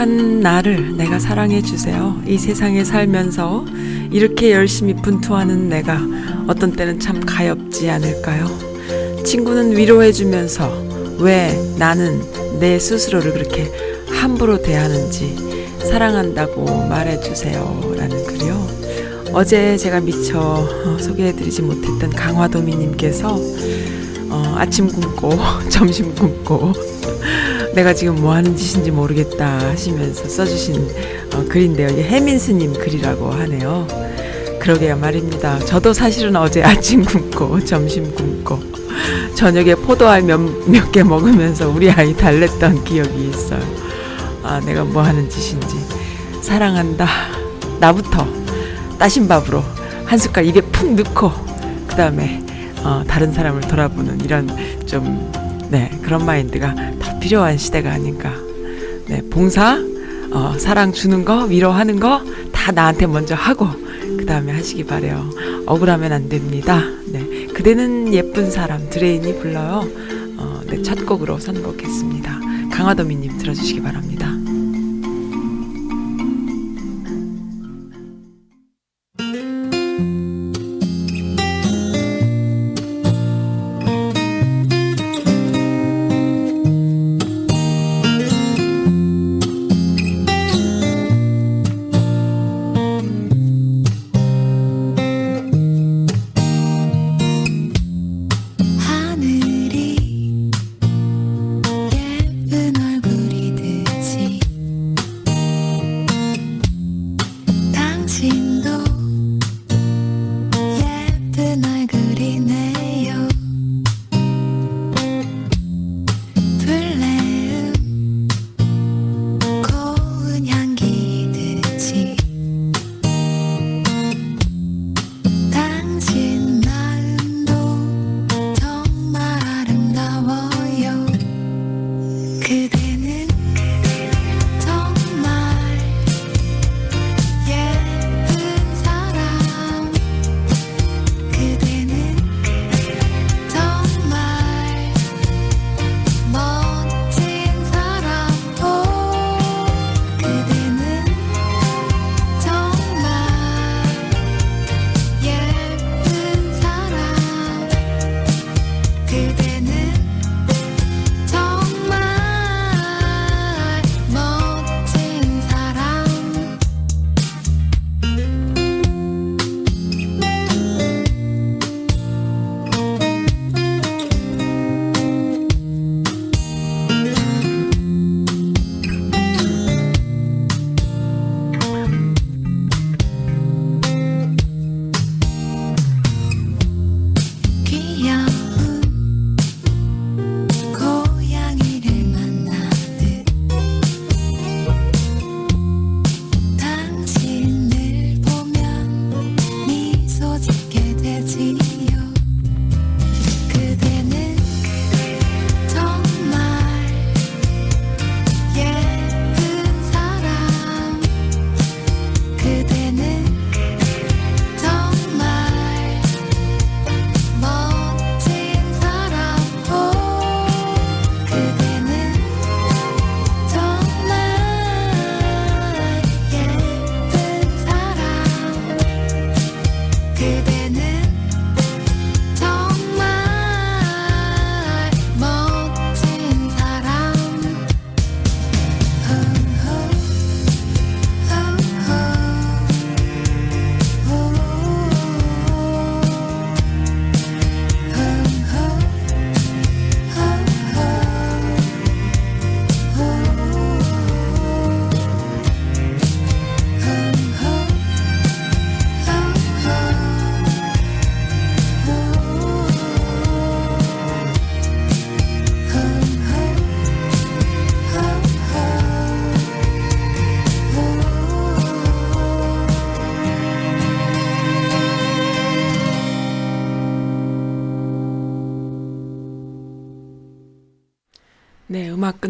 부족한 나를 내가 사랑해 주세요. 이 세상에 살면서 이렇게 열심히 분투하는 내가 어떤 때는 참 가엽지 않을까요? 친구는 위로해 주면서 왜 나는 내 스스로를 그렇게 함부로 대하는지 사랑한다고 말해 주세요. 라는 글이요. 어제 제가 미처 소개해 드리지 못했던 강화도미님께서 어, 아침 굶고 점심 굶고 내가 지금 뭐 하는 짓인지 모르겠다 하시면서 써주신 어, 글인데요. 이게 해민스님 글이라고 하네요. 그러게요 말입니다. 저도 사실은 어제 아침 굶고 점심 굶고 저녁에 포도알 몇 개 먹으면서 우리 아이 달랬던 기억이 있어요. 아 내가 뭐 하는 짓인지 사랑한다. 나부터 따신 밥으로 한 숟갈 입에 푹 넣고 그 다음에 어, 다른 사람을 돌아보는 이런 좀 네, 그런 마인드가 더 필요한 시대가 아닌가. 네, 봉사, 어, 사랑 주는 거, 위로하는 거 다 나한테 먼저 하고 그 다음에 하시기 바래요. 억울하면 안 됩니다. 네, 그대는 예쁜 사람 드레인이 불러요. 어, 네, 첫 곡으로 선곡했습니다. 강화도미님 들어주시기 바랍니다.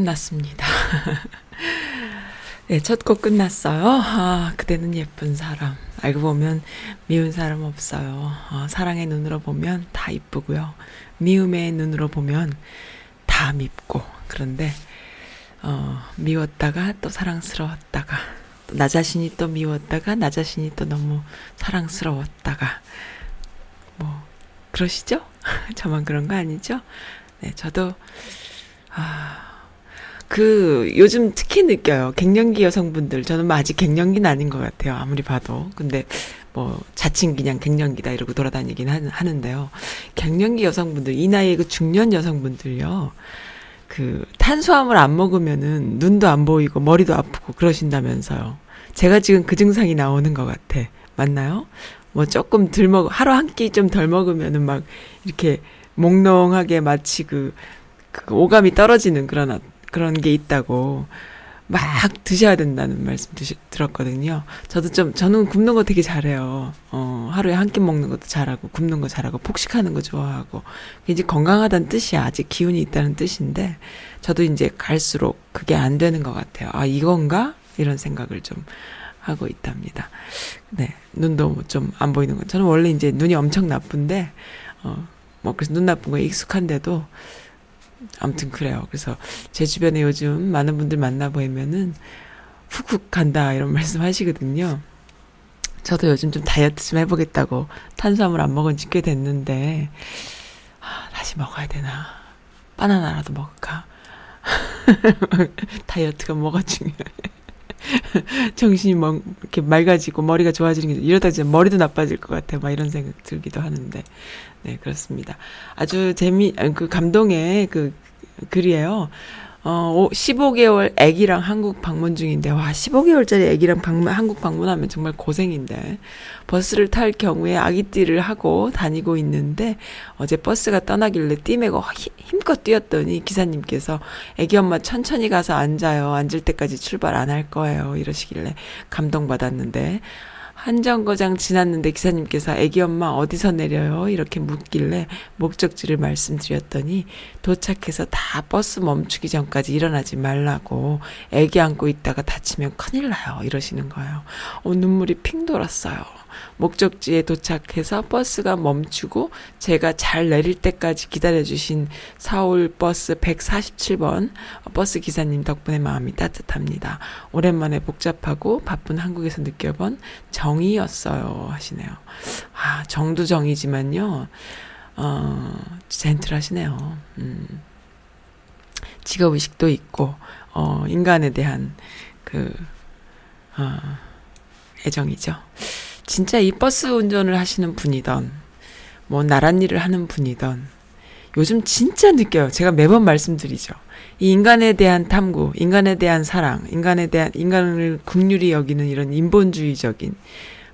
끝났습니다. 네, 첫 곡 끝났어요. 아, 그대는 예쁜 사람. 알고 보면 미운 사람 없어요. 어, 사랑의 눈으로 보면 다 이쁘고요. 미움의 눈으로 보면 다 밉고. 그런데, 어, 미웠다가 또 사랑스러웠다가, 또 나 자신이 또 미웠다가, 나 자신이 또 너무 사랑스러웠다가, 뭐, 그러시죠? 저만 그런 거 아니죠? 네, 저도, 아, 그, 요즘 특히 느껴요. 갱년기 여성분들. 저는 뭐 아직 갱년기는 아닌 것 같아요. 아무리 봐도. 근데, 뭐, 자칭 그냥 갱년기다 이러고 돌아다니긴 하, 하는데요. 갱년기 여성분들, 이 나이에 그 중년 여성분들요. 그, 탄수화물 안 먹으면은 눈도 안 보이고 머리도 아프고 그러신다면서요. 제가 지금 그 증상이 나오는 것 같아. 맞나요? 뭐 조금 덜 먹, 하루 한 끼 좀 덜 먹으면은 막 이렇게 몽롱하게 마치 그, 그 오감이 떨어지는 그런 그런 게 있다고 막 드셔야 된다는 말씀 드시, 들었거든요. 저도 좀, 저는 굽는 거 되게 잘해요. 어, 하루에 한 끼 먹는 것도 잘하고, 굽는 거 잘하고, 폭식하는 거 좋아하고. 이제 건강하다는 뜻이야. 아직 기운이 있다는 뜻인데, 저도 이제 갈수록 그게 안 되는 것 같아요. 아, 이건가? 이런 생각을 좀 하고 있답니다. 네. 눈도 좀 안 보이는 거. 저는 원래 이제 눈이 엄청 나쁜데, 어, 뭐, 그래서 눈 나쁜 거에 익숙한데도, 아무튼 그래요. 그래서 제 주변에 요즘 많은 분들 만나보면은 훅훅 간다 이런 말씀 하시거든요. 저도 요즘 좀 다이어트 좀 해보겠다고 탄수화물 안 먹은 지 꽤 됐는데, 아, 다시 먹어야 되나. 바나나라도 먹을까. 다이어트가 뭐가 중요해. 정신이 막 이렇게 맑아지고 머리가 좋아지는 게 이러다 이제 머리도 나빠질 것 같아. 막 이런 생각 들기도 하는데. 네, 그렇습니다. 아주 재미, 그 감동의 그 글이에요. 어, 15개월 아기랑 한국 방문 중인데, 와, 15개월짜리 아기랑 방문, 한국 방문하면 정말 고생인데, 버스를 탈 경우에 아기띠를 하고 다니고 있는데, 어제 버스가 떠나길래 띠매고 힘껏 뛰었더니 기사님께서 아기 엄마 천천히 가서 앉아요. 앉을 때까지 출발 안 할 거예요. 이러시길래 감동받았는데, 한 정거장 지났는데 기사님께서 애기 엄마 어디서 내려요? 이렇게 묻길래 목적지를 말씀드렸더니 도착해서 다 버스 멈추기 전까지 일어나지 말라고 애기 안고 있다가 다치면 큰일 나요. 이러시는 거예요. 어, 눈물이 핑 돌았어요. 목적지에 도착해서 버스가 멈추고 제가 잘 내릴 때까지 기다려주신 서울 버스 147번 버스 기사님 덕분에 마음이 따뜻합니다. 오랜만에 복잡하고 바쁜 한국에서 느껴본 정이었어요. 하시네요. 아, 정도 정이지만요. 어, 젠틀하시네요. 음. 직업의식도 있고, 어, 인간에 대한 그, 어, 애정이죠. 진짜 이 버스 운전을 하시는 분이던, 뭐, 나란 일을 하는 분이던, 요즘 진짜 느껴요. 제가 매번 말씀드리죠. 이 인간에 대한 탐구, 인간에 대한 사랑, 인간에 대한, 인간을 국률이 여기는 이런 인본주의적인,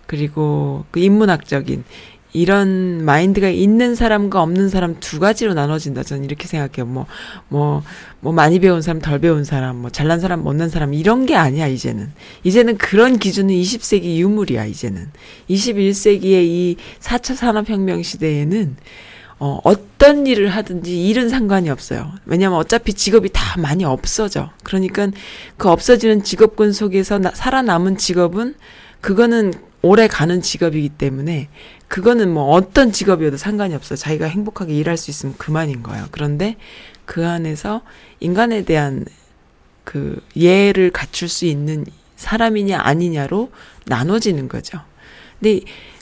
그리고 그 인문학적인, 이런 마인드가 있는 사람과 없는 사람 두 가지로 나눠진다. 저는 이렇게 생각해요. 뭐, 뭐, 뭐 많이 배운 사람, 덜 배운 사람, 뭐 잘난 사람, 못난 사람, 이런 게 아니야, 이제는. 이제는 그런 기준은 20세기 유물이야, 이제는. 21세기의 이 4차 산업혁명 시대에는 어, 어떤 일을 하든지 일은 상관이 없어요. 왜냐면 어차피 직업이 다 많이 없어져. 그러니까 그 없어지는 직업군 속에서 나, 살아남은 직업은 그거는 오래 가는 직업이기 때문에 그거는 뭐 어떤 직업이어도 상관이 없어요. 자기가 행복하게 일할 수 있으면 그만인 거예요. 그런데 그 안에서 인간에 대한 그 예를 갖출 수 있는 사람이냐 아니냐로 나눠지는 거죠. 근데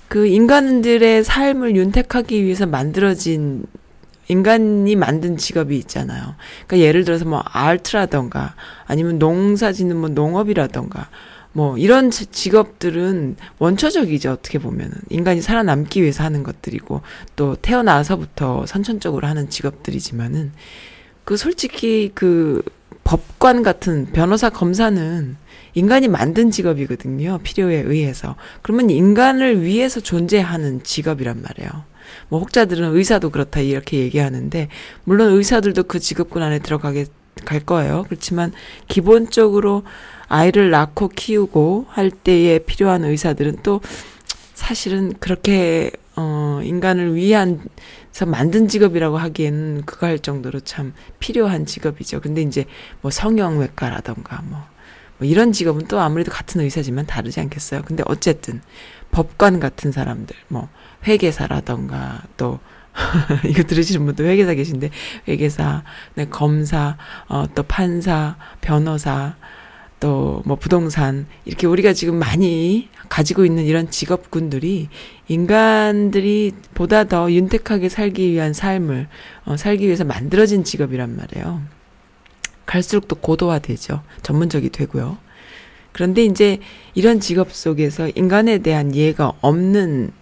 그 인간들의 삶을 윤택하기 위해서 만들어진 인간이 만든 직업이 있잖아요. 그러니까 예를 들어서 뭐 아트라던가 아니면 농사 짓는 뭐 농업이라던가 뭐 이런 직업들은 원초적이죠 어떻게 보면은. 인간이 살아남기 위해서 하는 것들이고 또 태어나서부터 선천적으로 하는 직업들이지만은 그 솔직히 그 법관 같은 변호사 검사는 인간이 만든 직업이거든요 필요에 의해서. 그러면 인간을 위해서 존재하는 직업이란 말이에요. 뭐 혹자들은 의사도 그렇다 이렇게 얘기하는데 물론 의사들도 그 직업군 안에 들어가게 갈 거예요 그렇지만 기본적으로 아이를 낳고 키우고 할 때에 필요한 의사들은 또 사실은 그렇게 어 인간을 위한 그래서 만든 직업이라고 하기에는 그거 할 정도로 참 필요한 직업이죠. 근데 이제 뭐 성형외과라던가 뭐, 뭐 이런 직업은 또 아무래도 같은 의사지만 다르지 않겠어요. 근데 어쨌든 법관 같은 사람들, 뭐 회계사라던가 또 이거 들으시는 분도 회계사 계신데 회계사, 네, 검사, 어, 또 판사, 변호사, 또 뭐 부동산 이렇게 우리가 지금 많이 가지고 있는 이런 직업군들이 인간들이 보다 더 윤택하게 살기 위한 삶을 어, 살기 위해서 만들어진 직업이란 말이에요. 갈수록 또 고도화되죠. 전문적이 되고요. 그런데 이제 이런 직업 속에서 인간에 대한 이해가 없는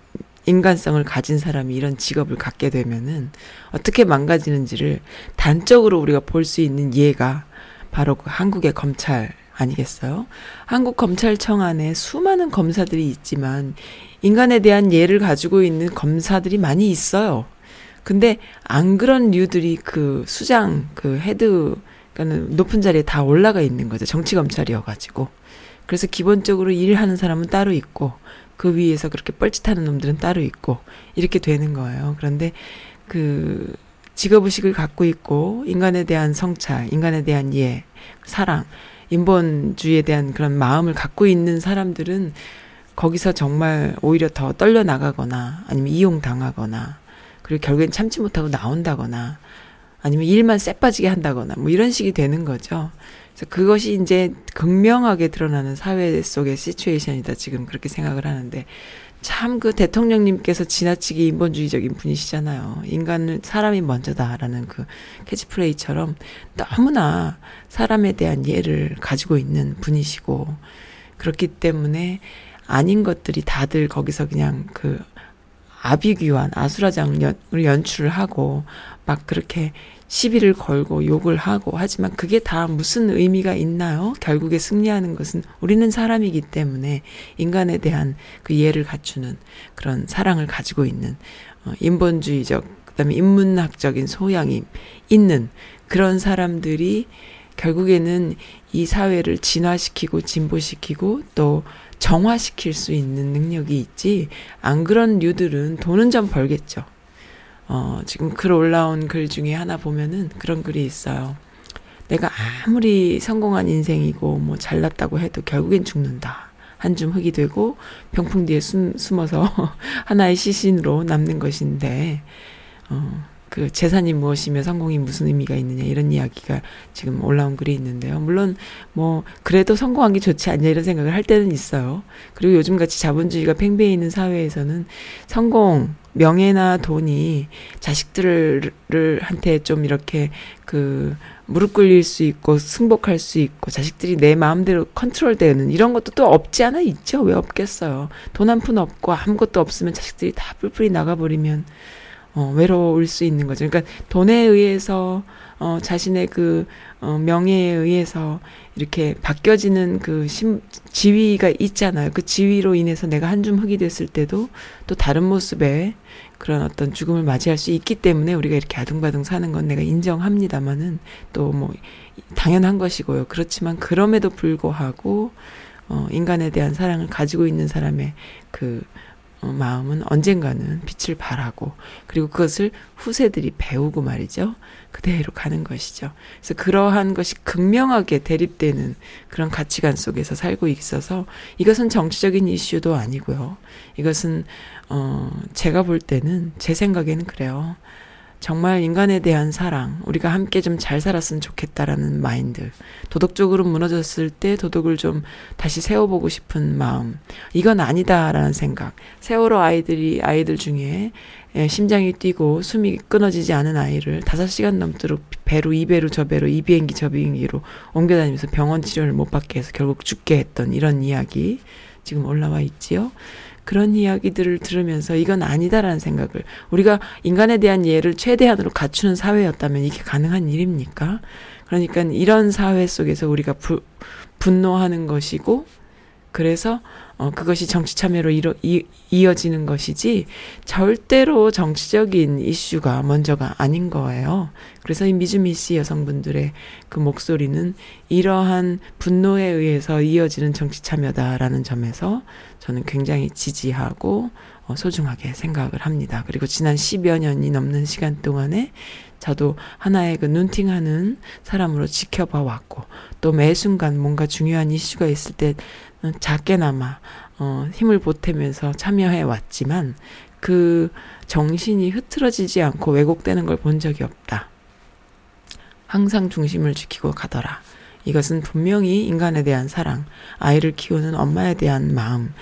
인간성을 가진 사람이 이런 직업을 갖게 되면은 어떻게 망가지는지를 단적으로 우리가 볼 수 있는 예가 바로 그 한국의 검찰 아니겠어요? 한국 검찰청 안에 수많은 검사들이 있지만 인간에 대한 예를 가지고 있는 검사들이 많이 있어요. 근데 안 그런 류들이 그 수장, 그 head, 그러니까는 높은 자리에 다 올라가 있는 거죠. 정치 검찰이어 가지고. 그래서 기본적으로 일하는 사람은 따로 있고 그 위에서 그렇게 뻘짓하는 놈들은 따로 있고 이렇게 되는 거예요. 그런데 그 직업의식을 갖고 있고 인간에 대한 성찰, 인간에 대한 이해, 사랑, 인본주의에 대한 그런 마음을 갖고 있는 사람들은 거기서 정말 오히려 더 떨려 나가거나 아니면 이용당하거나 그리고 결국엔 참지 못하고 나온다거나 아니면 일만 쎄 빠지게 한다거나 뭐 이런 식이 되는 거죠. 그래서 그것이 이제 극명하게 드러나는 사회 속의 시츄에이션이다 지금 그렇게 생각을 하는데 참 그 대통령님께서 지나치게 인본주의적인 분이시잖아요. 인간은 사람이 먼저다라는 그 캐치프레이처럼 너무나 사람에 대한 이해를 가지고 있는 분이시고 그렇기 때문에 아닌 것들이 다들 거기서 그냥 그 아비규환 아수라장을 연출을 하고 막 그렇게 시비를 걸고 욕을 하고 하지만 그게 다 무슨 의미가 있나요? 결국에 승리하는 것은 우리는 사람이기 때문에 인간에 대한 그 이해를 갖추는 그런 사랑을 가지고 있는 어, 인본주의적 그다음에 인문학적인 소양이 있는 그런 사람들이 결국에는 이 사회를 진화시키고 진보시키고 또 정화시킬 수 있는 능력이 있지 안 그런 류들은 돈은 좀 벌겠죠. 어, 지금 글 올라온 글 중에 하나 보면은 그런 글이 있어요. 내가 아무리 성공한 인생이고 뭐 잘났다고 해도 결국엔 죽는다. 한 줌 흙이 되고 병풍 뒤에 숨, 숨어서 하나의 시신으로 남는 것인데 어, 그 재산이 무엇이며 성공이 무슨 의미가 있느냐 이런 이야기가 지금 올라온 글이 있는데요. 물론 뭐 그래도 성공한 게 좋지 않냐 이런 생각을 할 때는 있어요. 그리고 요즘 같이 자본주의가 팽배해 있는 사회에서는 성공 명예나 돈이 자식들을 한테 좀 이렇게 그 무릎 꿇릴 수 있고 승복할 수 있고 자식들이 내 마음대로 컨트롤되는 이런 것도 또 없지 않아 있죠. 왜 없겠어요. 돈 한 푼 없고 아무것도 없으면 자식들이 다 뿔뿔이 나가버리면 어, 외로울 수 있는 거죠. 그러니까 돈에 의해서 어, 자신의 그 어, 명예에 의해서 이렇게 바뀌어지는 그 심, 지위가 있잖아요. 그 지위로 인해서 내가 한줌 흙이 됐을 때도 또 다른 모습의 그런 어떤 죽음을 맞이할 수 있기 때문에 우리가 이렇게 아둥바둥 사는 건 내가 인정합니다만은 또 뭐 당연한 것이고요. 그렇지만 그럼에도 불구하고 어, 인간에 대한 사랑을 가지고 있는 사람의 그 어, 마음은 언젠가는 빛을 발하고 그리고 그것을 후세들이 배우고 말이죠. 그대로 가는 것이죠. 그래서 그러한 것이 극명하게 대립되는 그런 가치관 속에서 살고 있어서 이것은 정치적인 이슈도 아니고요. 이것은 어 제가 볼 때는 제 생각에는 그래요. 정말 인간에 대한 사랑, 우리가 함께 좀 잘 살았으면 좋겠다라는 마인드, 도덕적으로 무너졌을 때 도덕을 좀 다시 세워보고 싶은 마음, 이건 아니다라는 생각. 세월호 아이들이, 아이들 중에 예, 심장이 뛰고 숨이 끊어지지 않은 아이를 다섯 시간 넘도록 배로, 이 배로, 저 배로, 이 비행기, 저 비행기로 옮겨다니면서 병원 치료를 못 받게 해서 결국 죽게 했던 이런 이야기 지금 올라와 있지요. 그런 이야기들을 들으면서 이건 아니다라는 생각을 우리가 인간에 대한 예를 최대한으로 갖추는 사회였다면 이게 가능한 일입니까? 그러니까 이런 사회 속에서 우리가 부, 분노하는 것이고 그래서 어, 그것이 정치 참여로 이뤄, 이, 이어지는 것이지 절대로 정치적인 이슈가 먼저가 아닌 거예요. 그래서 이 미즈미 씨 여성분들의 그 목소리는 이러한 분노에 의해서 이어지는 정치 참여다라는 점에서 저는 굉장히 지지하고 어, 소중하게 생각을 합니다. 그리고 지난 10여 년이 넘는 시간 동안에 저도 하나의 그 눈팅하는 사람으로 지켜봐 왔고 또 매 순간 뭔가 중요한 이슈가 있을 때 작게나마 어, 힘을 보태면서 참여해 왔지만 그 정신이 흐트러지지 않고 왜곡되는 걸 본 적이 없다. 항상 중심을 지키고 가더라. 이것은 분명히 인간에 대한 사랑, 아이를 키우는 엄마에 대한 마음,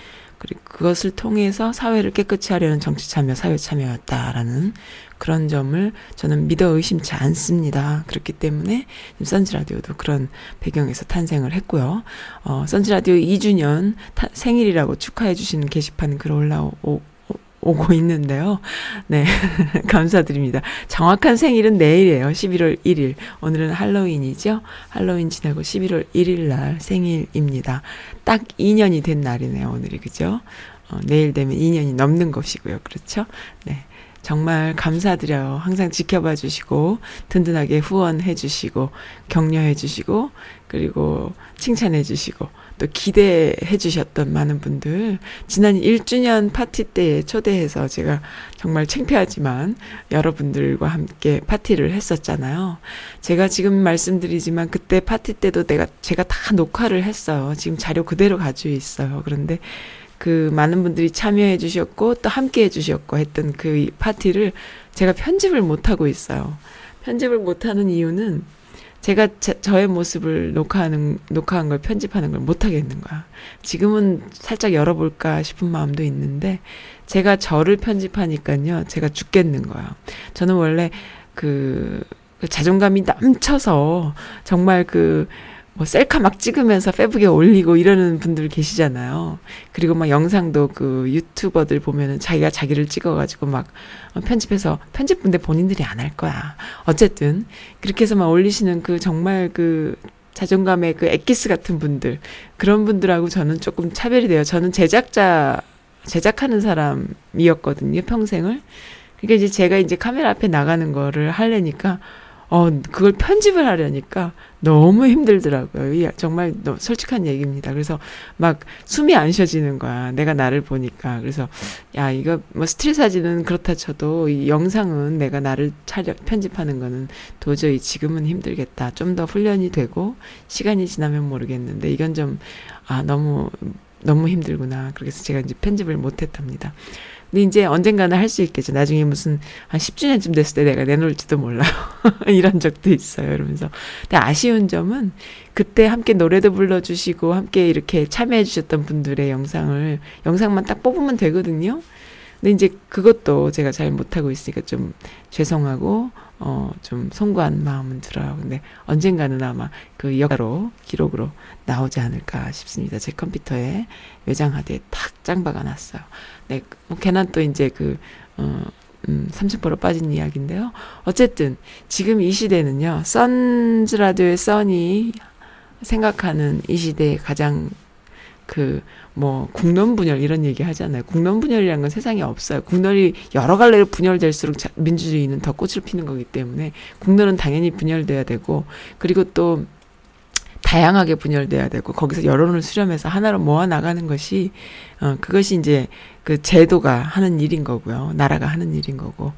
그리고 그것을 통해서 사회를 깨끗이 하려는 정치 참여, 사회 참여였다라는 그런 점을 저는 믿어 의심치 않습니다. 그렇기 때문에 선지 라디오도 그런 배경에서 탄생을 했고요. 어, 선지 라디오 2주년 타, 생일이라고 축하해 주시는 게시판 글 올라오 오고 있는데요. 네. 감사드립니다. 정확한 생일은 내일이에요. 11월 1일. 오늘은 할로윈이죠. 할로윈 지나고 11월 1일 날 생일입니다. 딱 2년이 된 날이네요. 오늘이. 그죠? 어, 내일 되면 2년이 넘는 것이고요. 그렇죠? 네. 정말 감사드려요. 항상 지켜봐 주시고, 든든하게 후원해 주시고, 격려해 주시고, 그리고 칭찬해 주시고, 또 기대해 주셨던 많은 분들, 지난 1주년 파티 때 초대해서 제가 정말 창피하지만 여러분들과 함께 파티를 했었잖아요. 제가 지금 말씀드리지만 그때 파티 때도 내가, 제가 다 녹화를 했어요. 지금 자료 그대로 가지고 있어요. 그런데 그 많은 분들이 참여해 주셨고 또 함께 해 주셨고 했던 그 파티를 제가 편집을 못 하고 있어요. 편집을 못 하는 이유는 제가 제, 저의 모습을 녹화하는 녹화한 걸 편집하는 걸 못 하겠는 거야. 지금은 살짝 열어볼까 싶은 마음도 있는데 제가 저를 편집하니까요, 제가 죽겠는 거야. 저는 원래 그, 그 자존감이 넘쳐서 정말 그 뭐 셀카 막 찍으면서 페북에 올리고 이러는 분들 계시잖아요. 그리고 막 영상도 그 유튜버들 보면은 자기가 자기를 찍어가지고 막 편집해서 편집분데 본인들이 안 할 거야. 어쨌든 그렇게 해서 막 올리시는 그 정말 그 자존감의 그 엑기스 같은 분들 그런 분들하고 저는 조금 차별이 돼요. 저는 제작자 제작하는 사람이었거든요 평생을. 그러니까 이제 제가 이제 카메라 앞에 나가는 거를 하려니까 어, 그걸 편집을 하려니까 너무 힘들더라고요. 이 정말 솔직한 얘기입니다. 그래서 막 숨이 안 쉬어지는 거야. 내가 나를 보니까. 그래서 야, 이거 뭐 스틸 사진은 그렇다 쳐도 이 영상은 내가 나를 촬영, 편집하는 거는 도저히 지금은 힘들겠다. 좀 더 훈련이 되고 시간이 지나면 모르겠는데 이건 좀, 아, 너무, 너무 힘들구나. 그래서 제가 이제 편집을 못 했답니다. 근데 이제 언젠가는 할 수 있겠죠. 나중에 무슨 한 10주년쯤 됐을 때 내가 내놓을지도 몰라요. 이런 적도 있어요. 이러면서. 근데 아쉬운 점은 그때 함께 노래도 불러주시고 함께 이렇게 참여해 주셨던 분들의 영상을, 영상만 딱 뽑으면 되거든요. 근데 이제 그것도 제가 잘 못하고 있으니까 좀 죄송하고, 어, 좀 송구한 마음은 들어요. 근데 언젠가는 아마 그 여가로, 기록으로 나오지 않을까 싶습니다. 제 컴퓨터에 외장하드에 탁 짱박아 놨어요. 네, 뭐 걔는 또 이제 그, 어, 음, 30%로 빠진 이야기인데요. 어쨌든, 지금 이 시대는요, 선즈 라디오의 선이 생각하는 이 시대의 가장 그, 뭐, 국론 분열 이런 얘기 하잖아요. 국론 분열이라는 건 세상에 없어요. 국론이 여러 갈래로 분열될수록 자, 민주주의는 더 꽃을 피는 거기 때문에 국론은 당연히 분열돼야 되고, 그리고 또, 다양하게 분열돼야 되고 거기서 여론을 수렴해서 하나로 모아 나가는 것이 어 그것이 이제 그 제도가 하는 일인 거고요. 나라가 하는 일인 거고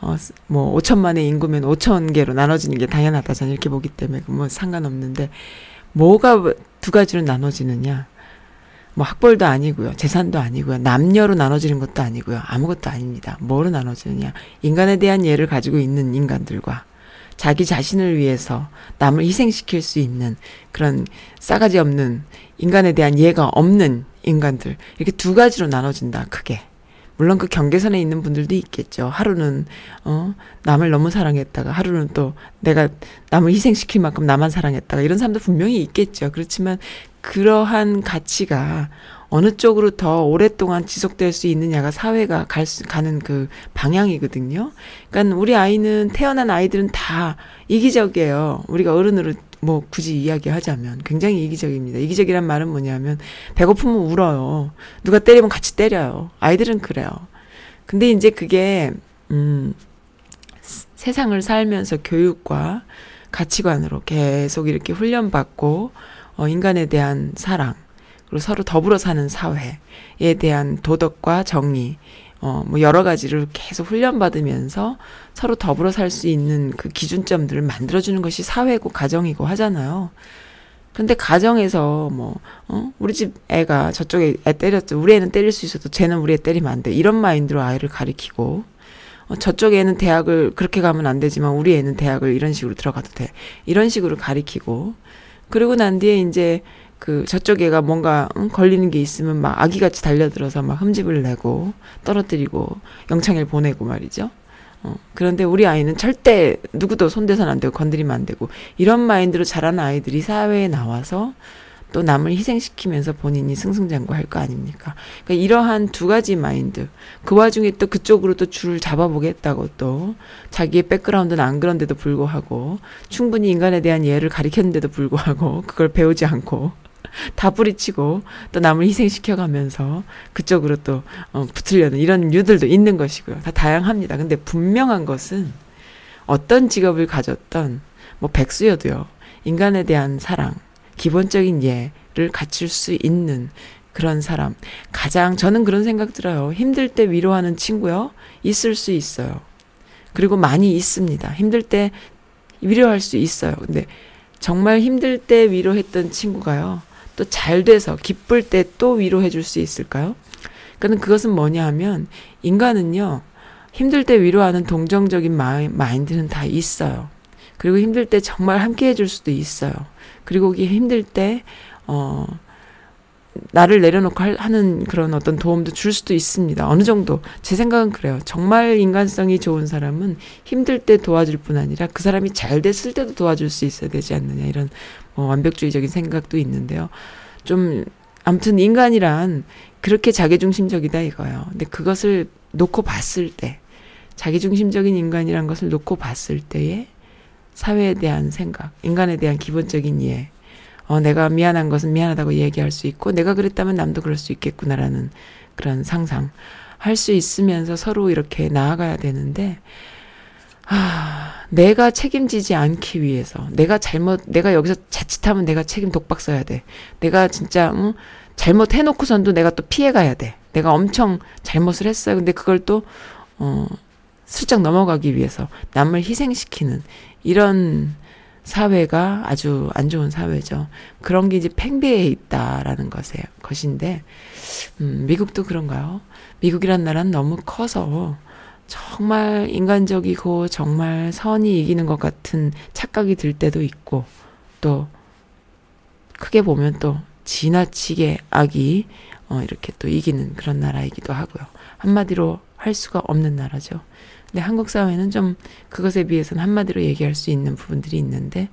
어 뭐 5천만의 인구면 5천 개로 나눠지는 게 당연하다 저는 이렇게 보기 때문에 뭐 상관없는데 뭐가 두 가지로 나눠지느냐? 뭐 학벌도 아니고요. 재산도 아니고요. 남녀로 나눠지는 것도 아니고요. 아무것도 아닙니다. 뭐로 나눠지느냐? 인간에 대한 예를 가지고 있는 인간들과 자기 자신을 위해서 남을 희생시킬 수 있는 그런 싸가지 없는 인간에 대한 이해가 없는 인간들 이렇게 두 가지로 나눠진다 크게 물론 그 경계선에 있는 분들도 있겠죠 하루는 어 남을 너무 사랑했다가 하루는 또 내가 남을 희생시킬 만큼 나만 사랑했다가 이런 사람도 분명히 있겠죠. 그렇지만 그러한 가치가 어느 쪽으로 더 오랫동안 지속될 수 있느냐가 사회가 갈 수, 가는 그 방향이거든요. 그러니까 우리 아이는 태어난 아이들은 다 이기적이에요. 우리가 어른으로 뭐 굳이 이야기하자면 굉장히 이기적입니다. 이기적이란 말은 뭐냐면 배고프면 울어요. 누가 때리면 같이 때려요. 아이들은 그래요. 근데 이제 그게 음 세상을 살면서 교육과 가치관으로 계속 이렇게 훈련받고 어 인간에 대한 사랑 그리고 서로 더불어 사는 사회에 대한 도덕과 정의, 어, 뭐 여러 가지를 계속 훈련받으면서 서로 더불어 살 수 있는 그 기준점들을 만들어주는 것이 사회고 가정이고 하잖아요. 근데 가정에서 뭐, 어, 우리 집 애가 저쪽에 애 때렸죠. 우리 애는 때릴 수 있어도 쟤는 우리 애 때리면 안 돼. 이런 마인드로 아이를 가리키고, 어, 저쪽 애는 대학을 그렇게 가면 안 되지만 우리 애는 대학을 이런 식으로 들어가도 돼. 이런 식으로 가리키고, 그리고 난 뒤에 이제 그 저쪽 애가 뭔가 응? 걸리는 게 있으면 막 아기같이 달려들어서 막 흠집을 내고 떨어뜨리고 영창을 보내고 말이죠. 어, 그런데 우리 아이는 절대 누구도 손대선 안 되고 건드리면 안 되고 이런 마인드로 자라는 아이들이 사회에 나와서 또 남을 희생시키면서 본인이 승승장구할 거 아닙니까? 그러니까 이러한 두 가지 마인드. 그 와중에 또 그쪽으로 또 줄을 잡아보겠다고 또 자기의 백그라운드는 안 그런데도 불구하고 충분히 인간에 대한 예를 가리켰는데도 불구하고 그걸 배우지 않고 다 뿌리치고 또 남을 희생시켜가면서 그쪽으로 또 어, 붙으려는 이런 류들도 있는 것이고요. 다 다양합니다. 근데 분명한 것은 어떤 직업을 가졌던 뭐 백수여도요. 인간에 대한 사랑, 기본적인 예를 갖출 수 있는 그런 사람. 가장 저는 그런 생각 들어요. 힘들 때 위로하는 친구요. 있을 수 있어요. 그리고 많이 있습니다. 힘들 때 위로할 수 있어요. 근데 정말 힘들 때 위로했던 친구가요. 또 잘 돼서 기쁠 때 또 위로해 줄 수 있을까요? 그러니까 그것은 뭐냐 하면 인간은요. 힘들 때 위로하는 동정적인 마인, 마인드는 다 있어요. 그리고 힘들 때 정말 함께 해줄 수도 있어요. 그리고 힘들 때, 어, 나를 내려놓고 할, 하는 그런 어떤 도움도 줄 수도 있습니다. 어느 정도. 제 생각은 그래요. 정말 인간성이 좋은 사람은 힘들 때 도와줄 뿐 아니라 그 사람이 잘 됐을 때도 도와줄 수 있어야 되지 않느냐. 이런 뭐 완벽주의적인 생각도 있는데요. 좀, 아무튼 인간이란 그렇게 자기중심적이다 이거예요. 근데 그것을 놓고 봤을 때, 자기중심적인 인간이란 것을 놓고 봤을 때에 사회에 대한 생각, 인간에 대한 기본적인 이해, 어, 내가 미안한 것은 미안하다고 얘기할 수 있고, 내가 그랬다면 남도 그럴 수 있겠구나라는 그런 상상. 할 수 있으면서 서로 이렇게 나아가야 되는데, 아, 내가 책임지지 않기 위해서, 내가 잘못, 내가 여기서 자칫하면 내가 책임 독박 써야 돼. 내가 진짜, 응? 잘못해놓고선도 내가 또 피해가야 돼. 내가 엄청 잘못을 했어요. 근데 그걸 또, 어, 슬쩍 넘어가기 위해서 남을 희생시키는 이런 사회가 아주 안 좋은 사회죠. 그런 게 이제 팽배해 있다라는 것에, 것인데, 음, 미국도 그런가요? 미국이란 나라는 너무 커서 정말 인간적이고 정말 선이 이기는 것 같은 착각이 들 때도 있고, 또 크게 보면 또 지나치게 악이 어, 이렇게 또 이기는 그런 나라이기도 하고요. 한마디로 할 수가 없는 나라죠. 근데 한국 사회는 좀 그것에 비해서는 한마디로 얘기할 수 있는 부분들이 있는데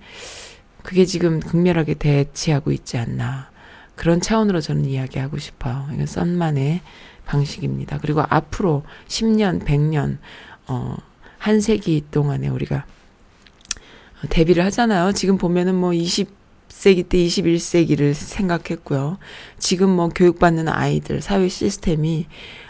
그게 지금 극렬하게 대치하고 있지 않나. 그런 차원으로 저는 이야기하고 싶어요. 이건 썬만의 방식입니다. 그리고 앞으로 10년, 100년, 어, 한 세기 동안에 우리가 데뷔를 하잖아요. 지금 보면은 뭐 20세기 때 21세기를 생각했고요. 지금 뭐 교육받는 아이들, 사회 시스템이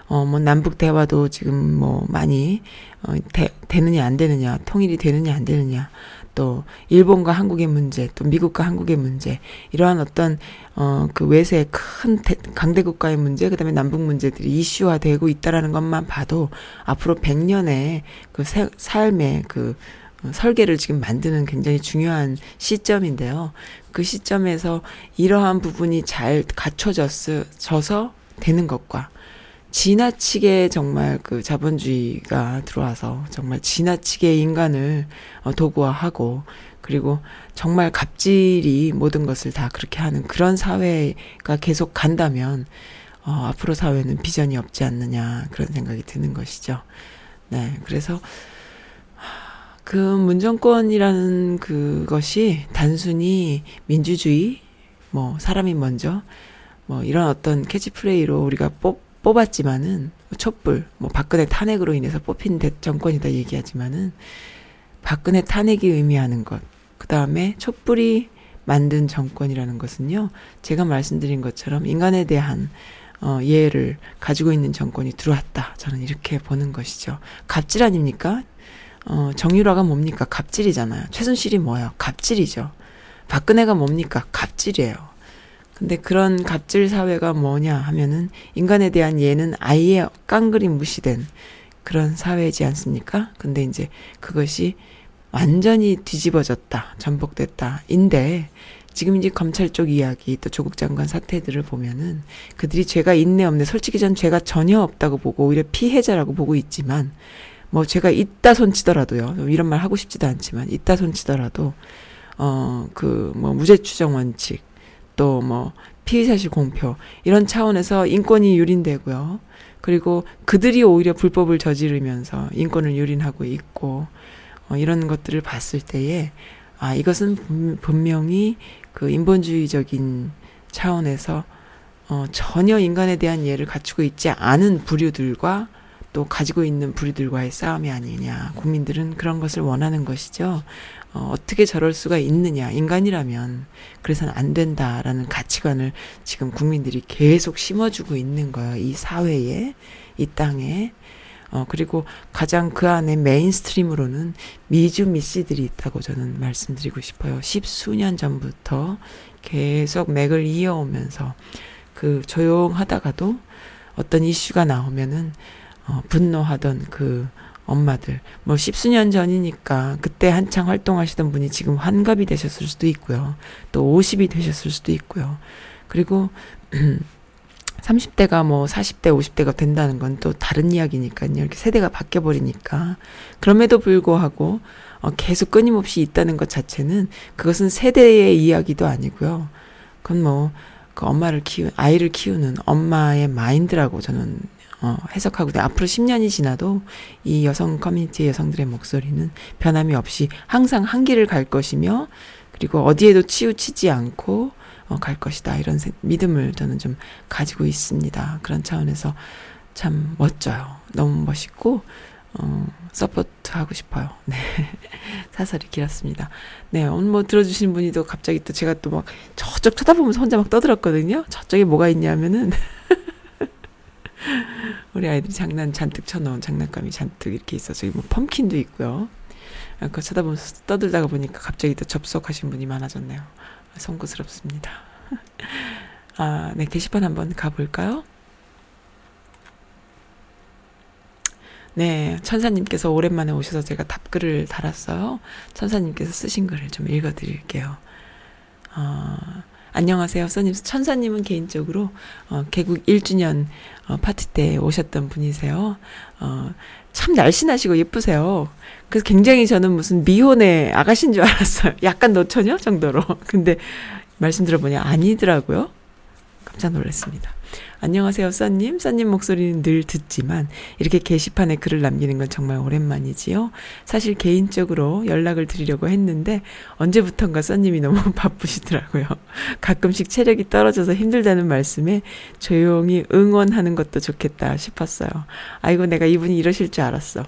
어, 뭐, 남북 대화도 지금 뭐, 많이, 어, 되, 되느냐, 안 되느냐, 통일이 되느냐, 안 되느냐, 또, 일본과 한국의 문제, 또 미국과 한국의 문제, 이러한 어떤, 어, 그 외세의 큰 대, 강대국가의 문제, 그 다음에 남북 문제들이 이슈화되고 있다라는 것만 봐도 앞으로 100년의 그 세, 삶의 그, 어, 설계를 지금 만드는 굉장히 중요한 시점인데요. 그 시점에서 이러한 부분이 잘 갖춰져서 되는 것과 지나치게 정말 그 자본주의가 들어와서 정말 지나치게 인간을 어, 도구화하고 그리고 정말 갑질이 모든 것을 다 그렇게 하는 그런 사회가 계속 간다면 어, 앞으로 사회는 비전이 없지 않느냐 그런 생각이 드는 것이죠. 네, 그래서 그 문정권이라는 그것이 단순히 민주주의, 뭐 사람이 먼저, 뭐 이런 어떤 캐치프레이즈로 우리가 뽑, 뽑았지만은 촛불, 뭐 박근혜 탄핵으로 인해서 뽑힌 대, 정권이다 얘기하지만은 박근혜 탄핵이 의미하는 것, 그 다음에 촛불이 만든 정권이라는 것은요, 제가 말씀드린 것처럼 인간에 대한 어, 이해를 가지고 있는 정권이 들어왔다. 저는 이렇게 보는 것이죠. 갑질 아닙니까? 어, 정유라가 뭡니까? 갑질이잖아요. 최순실이 뭐예요? 갑질이죠. 박근혜가 뭡니까? 갑질이에요. 근데 그런 갑질 사회가 뭐냐 하면은 인간에 대한 예는 아예 깡그리 무시된 그런 사회이지 않습니까? 근데 이제 그것이 완전히 뒤집어졌다, 전복됐다. 인데 지금 이제 검찰 쪽 이야기 또 조국 장관 사태들을 보면은 그들이 죄가 있네 없네 솔직히 전 죄가 전혀 없다고 보고 오히려 피해자라고 보고 있지만 뭐 죄가 있다 손치더라도요 이런 말 하고 싶지도 않지만 있다 손치더라도 어 그 뭐 무죄 추정 원칙 또 뭐 피의사실 공표 이런 차원에서 인권이 유린되고요 그리고 그들이 오히려 불법을 저지르면서 인권을 유린하고 있고 어, 이런 것들을 봤을 때에 아 이것은 분명히 그 인본주의적인 차원에서 어, 전혀 인간에 대한 이해를 갖추고 있지 않은 부류들과 또 가지고 있는 부류들과의 싸움이 아니냐. 국민들은 그런 것을 원하는 것이죠. 어, 어떻게 저럴 수가 있느냐. 인간이라면 그래서는 안 된다라는 가치관을 지금 국민들이 계속 심어주고 있는 거예요. 이 사회에, 이 땅에. 어, 그리고 가장 그 안에 메인스트림으로는 미주 미씨들이 있다고 저는 말씀드리고 싶어요. 십수년 전부터 계속 맥을 이어오면서 그 조용하다가도 어떤 이슈가 나오면은 어, 분노하던 그 엄마들 뭐 십수년 전이니까 그때 한창 활동하시던 분이 지금 환갑이 되셨을 수도 있고요. 또 50이 되셨을 수도 있고요. 그리고 30대가 뭐 40대, 50대가 된다는 건 또 다른 이야기니까요. 이렇게 세대가 바뀌어 버리니까. 그럼에도 불구하고 어, 계속 끊임없이 있다는 것 자체는 그것은 세대의 이야기도 아니고요. 그건 뭐 그 엄마를 키우 아이를 키우는 엄마의 마인드라고 저는 어, 해석하고 돼. 앞으로 10년이 지나도 이 여성 커뮤니티의 여성들의 목소리는 변함이 없이 항상 한 길을 갈 것이며 그리고 어디에도 치우치지 않고 어, 갈 것이다. 이런 세, 믿음을 저는 좀 가지고 있습니다. 그런 차원에서 참 멋져요. 너무 멋있고, 어, support 하고 싶어요. 네. 사설이 길었습니다. 네. 오늘 뭐 들어주신 분이 또 갑자기 또 제가 또 막 저쪽 쳐다보면서 혼자 막 떠들었거든요. 저쪽에 뭐가 있냐면은, 우리 아이들이 장난 잔뜩 쳐놓은 장난감이 잔뜩 이렇게 있어서 뭐 pumpkin도 있고요. 그거 쳐다보면서 떠들다가 보니까 갑자기 또 접속하신 분이 많아졌네요. 송구스럽습니다. 아, 네, 게시판 한번 가볼까요? 네, 천사님께서 오랜만에 오셔서 제가 답글을 달았어요. 천사님께서 쓰신 글을 좀 읽어드릴게요. 어, 안녕하세요, 써님. 천사님은 개인적으로 어, 개국 1주년 어, 파티 때 오셨던 분이세요. 어, 참 날씬하시고 예쁘세요. 그래서 굉장히 저는 무슨 미혼의 아가씨인 줄 알았어요. 약간 노처녀 정도로. 근데 말씀 들어보니 아니더라고요. 깜짝 놀랐습니다. 안녕하세요, 써님. 써님 목소리는 늘 듣지만 이렇게 게시판에 글을 남기는 건 정말 오랜만이지요. 사실 개인적으로 연락을 드리려고 했는데 언제부턴가 써님이 너무 바쁘시더라고요. 가끔씩 체력이 떨어져서 힘들다는 말씀에 조용히 응원하는 것도 좋겠다 싶었어요. 아이고, 내가 이분이 이러실 줄 알았어.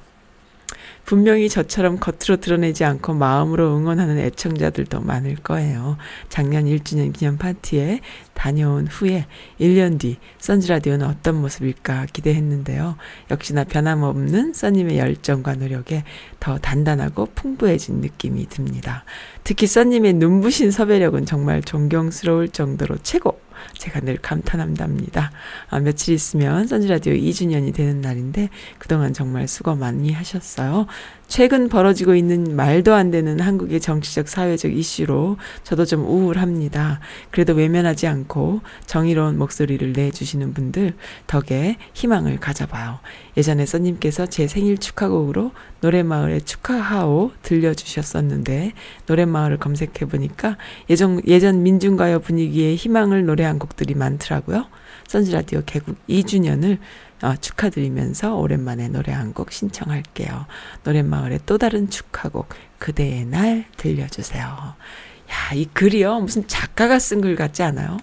분명히 저처럼 겉으로 드러내지 않고 마음으로 응원하는 애청자들도 많을 거예요. 작년 1주년 기념 파티에 다녀온 후에 1년 뒤 선즈라디오는 어떤 모습일까 기대했는데요. 역시나 변함없는 써님의 열정과 노력에 더 단단하고 풍부해진 느낌이 듭니다. 특히 써님의 눈부신 섭외력은 정말 존경스러울 정도로 최고! 제가 늘 감탄한답니다. 아, 며칠 있으면 선지라디오 2주년이 되는 날인데 그동안 정말 수고 많이 하셨어요. 최근 벌어지고 있는 말도 안 되는 한국의 정치적 사회적 이슈로 저도 좀 우울합니다. 그래도 외면하지 않고 정의로운 목소리를 내주시는 분들 덕에 희망을 가져봐요. 예전에 써님께서 제 생일 축하곡으로 노래마을의 축하하오 들려주셨었는데 노래마을을 검색해보니까 예전, 예전 민중가요 분위기의 희망을 노래한 곡들이 많더라고요. 선지라디오 개국 2주년을 어, 축하드리면서 오랜만에 노래 한 곡 신청할게요. 노랫마을의 또 다른 축하곡 그대의 날 들려주세요. 야, 이 글이요. 무슨 작가가 쓴 글 같지 않아요?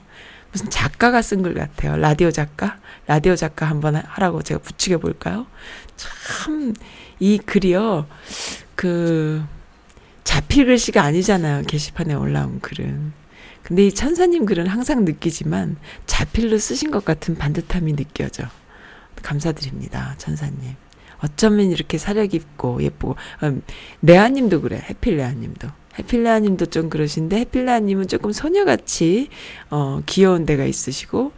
무슨 작가가 쓴 글 같아요. 라디오 작가? 라디오 작가 한번 하라고 제가 부추겨 볼까요? 참, 이 글이요. 그, 자필 글씨가 아니잖아요. 게시판에 올라온 글은. 근데 이 천사님 글은 항상 느끼지만 자필로 쓰신 것 같은 반듯함이 느껴져. 감사드립니다. 천사님. 어쩌면 이렇게 사려 깊고 예쁘고 음, 레아님도 그래. 해필레아님도. 해필레아님도 좀 그러신데 해필레아님은 조금 소녀같이 어, 귀여운 데가 있으시고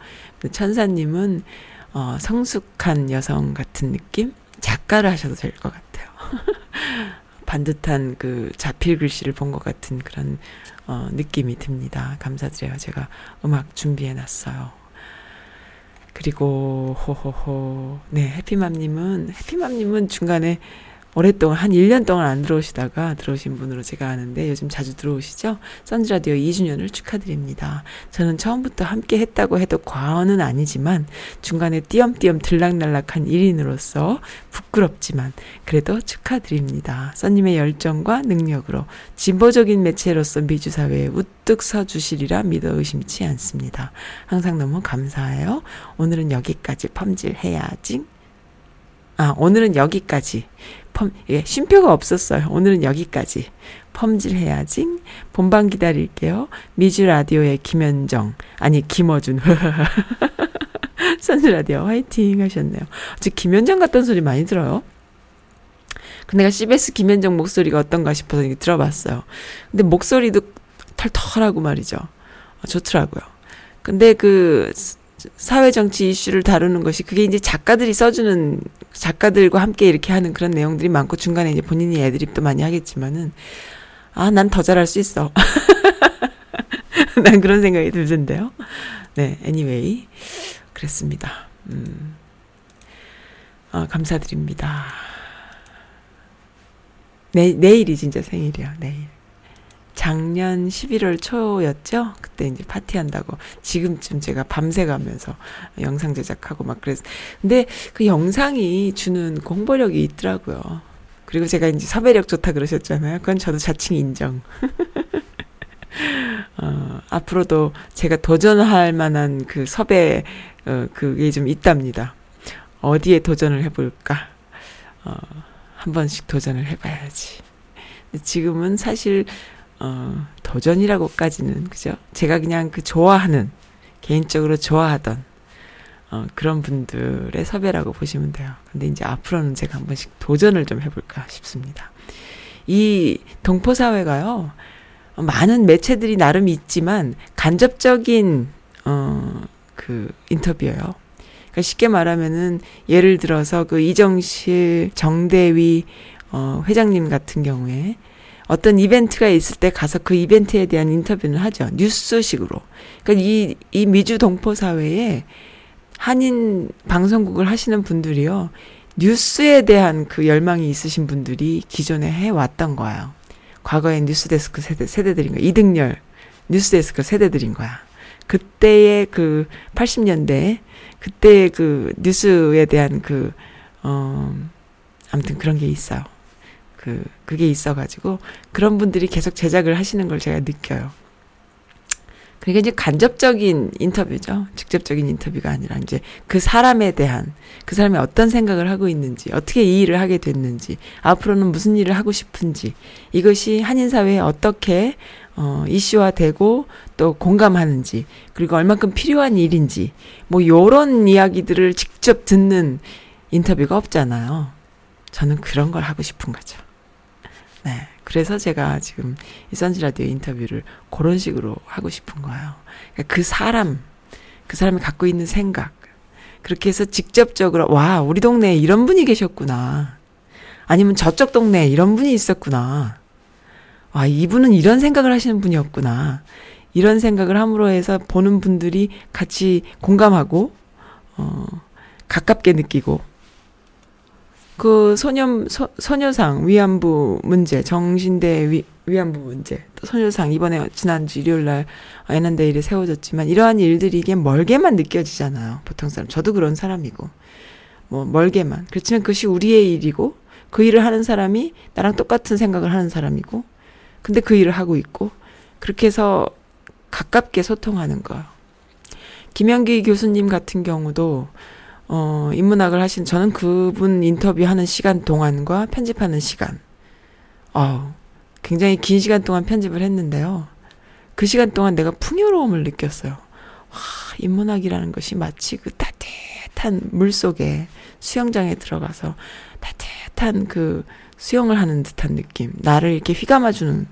천사님은 어, 성숙한 여성 같은 느낌? 작가를 하셔도 될 것 같아요. 반듯한 그 자필 글씨를 본 것 같은 그런 어, 느낌이 듭니다. 감사드려요. 제가 음악 준비해 놨어요. 그리고 호호호. 네 해피맘님은 해피맘님은 중간에 오랫동안 한 1년 동안 안 들어오시다가 들어오신 분으로 제가 아는데 요즘 자주 들어오시죠? 선즈라디오 2주년을 축하드립니다. 저는 처음부터 함께 했다고 해도 과언은 아니지만 중간에 띄엄띄엄 들락날락한 1인으로서 부끄럽지만 그래도 축하드립니다. 선님의 열정과 능력으로 진보적인 매체로서 미주 사회에 우뚝 서 주시리라 믿어 의심치 않습니다. 항상 너무 감사해요. 오늘은 여기까지 펌질해야지. 아, 오늘은 여기까지. 펌, 예, 쉼표가 없었어요. 오늘은 여기까지. 펌질 해야지. 본방 기다릴게요. 미주 라디오의 김현정. 아니, 김어준. 선수 라디오 화이팅 하셨네요. 저 김현정 같던 소리 많이 들어요. 근데 내가 CBS 김현정 목소리가 어떤가 싶어서 들어봤어요. 근데 목소리도 털털하고 말이죠. 좋더라고요. 근데 그 사회 정치 이슈를 다루는 것이 그게 이제 작가들이 써주는 작가들과 함께 이렇게 하는 그런 내용들이 많고 중간에 이제 본인이 애드립도 많이 하겠지만은 아 난 더 잘할 수 있어. 난 그런 생각이 들던데요. 네, anyway 그랬습니다. 음. 아, 감사드립니다. 내, 내일이 진짜 생일이야, 내일. 작년 11월 초였죠? 그때 이제 파티한다고. 지금쯤 제가 밤새 가면서 영상 제작하고 막 그래서. 근데 그 영상이 주는 공보력이 있더라고요. 그리고 제가 이제 섭외력 좋다 그러셨잖아요. 그건 저도 자칭 인정. 어, 앞으로도 제가 도전할 만한 그 섭외, 어, 그게 좀 있답니다. 어디에 도전을 해볼까? 어, 한 번씩 도전을 해봐야지. 지금은 사실 어, 도전이라고까지는, 그죠? 제가 그냥 그 좋아하는, 개인적으로 좋아하던, 어, 그런 분들의 섭외라고 보시면 돼요. 근데 이제 앞으로는 제가 한 번씩 도전을 좀 해볼까 싶습니다. 이 동포 사회가요, 많은 매체들이 나름 있지만, 간접적인, 어, 그 인터뷰예요. 그러니까 쉽게 말하면은, 예를 들어서 그 이정실, 정대위, 어, 회장님 같은 경우에, 어떤 이벤트가 있을 때 가서 그 이벤트에 대한 인터뷰는 하죠. 뉴스식으로. 그러니까 이, 이 미주 동포 사회에 한인 방송국을 하시는 분들이요. 뉴스에 대한 그 열망이 있으신 분들이 기존에 해왔던 거예요. 과거에 뉴스데스크 세대, 세대들인 거야. 이등열 뉴스데스크 세대들인 거야. 그때의 그 80년대, 그때의 그 뉴스에 대한 그, 어, 아무튼 그런 게 있어요. 그 그게 있어가지고 그런 분들이 계속 제작을 하시는 걸 제가 느껴요. 그러니까 이제 간접적인 인터뷰죠. 직접적인 인터뷰가 아니라 이제 그 사람에 대한 그 사람이 어떤 생각을 하고 있는지, 어떻게 이 일을 하게 됐는지, 앞으로는 무슨 일을 하고 싶은지, 이것이 한인 사회에 어떻게 어, 이슈화되고 또 공감하는지, 그리고 얼만큼 필요한 일인지, 뭐 요런 이야기들을 직접 듣는 인터뷰가 없잖아요. 저는 그런 걸 하고 싶은 거죠. 네. 그래서 제가 지금 이 선지 라디오 인터뷰를 그런 식으로 하고 싶은 거예요. 그러니까 그 사람, 그 사람이 갖고 있는 생각. 그렇게 해서 직접적으로, 와, 우리 동네에 이런 분이 계셨구나. 아니면 저쪽 동네에 이런 분이 있었구나. 와, 이분은 이런 생각을 하시는 분이었구나. 이런 생각을 함으로 해서 보는 분들이 같이 공감하고, 어, 가깝게 느끼고, 그 소녀 소, 소녀상 위안부 문제 정신대 위, 위안부 문제 또 소녀상 이번에 지난주 일요일 날 애난데일에 세워졌지만 이러한 일들이 이게 멀게만 느껴지잖아요 보통 사람 저도 그런 사람이고 뭐 멀게만. 그렇지만 그것이 우리의 일이고 그 일을 하는 사람이 나랑 똑같은 생각을 하는 사람이고 근데 그 일을 하고 있고 그렇게 해서 가깝게 소통하는 거. 김영기 교수님 같은 경우도 어 인문학을 하신 저는 그분 인터뷰하는 시간 동안과 편집하는 시간 어 굉장히 긴 시간 동안 편집을 했는데요. 그 시간 동안 내가 풍요로움을 느꼈어요. 와, 인문학이라는 것이 마치 그 따뜻한 물 속에 수영장에 들어가서 따뜻한 그 수영을 하는 듯한 느낌. 나를 이렇게 휘감아주는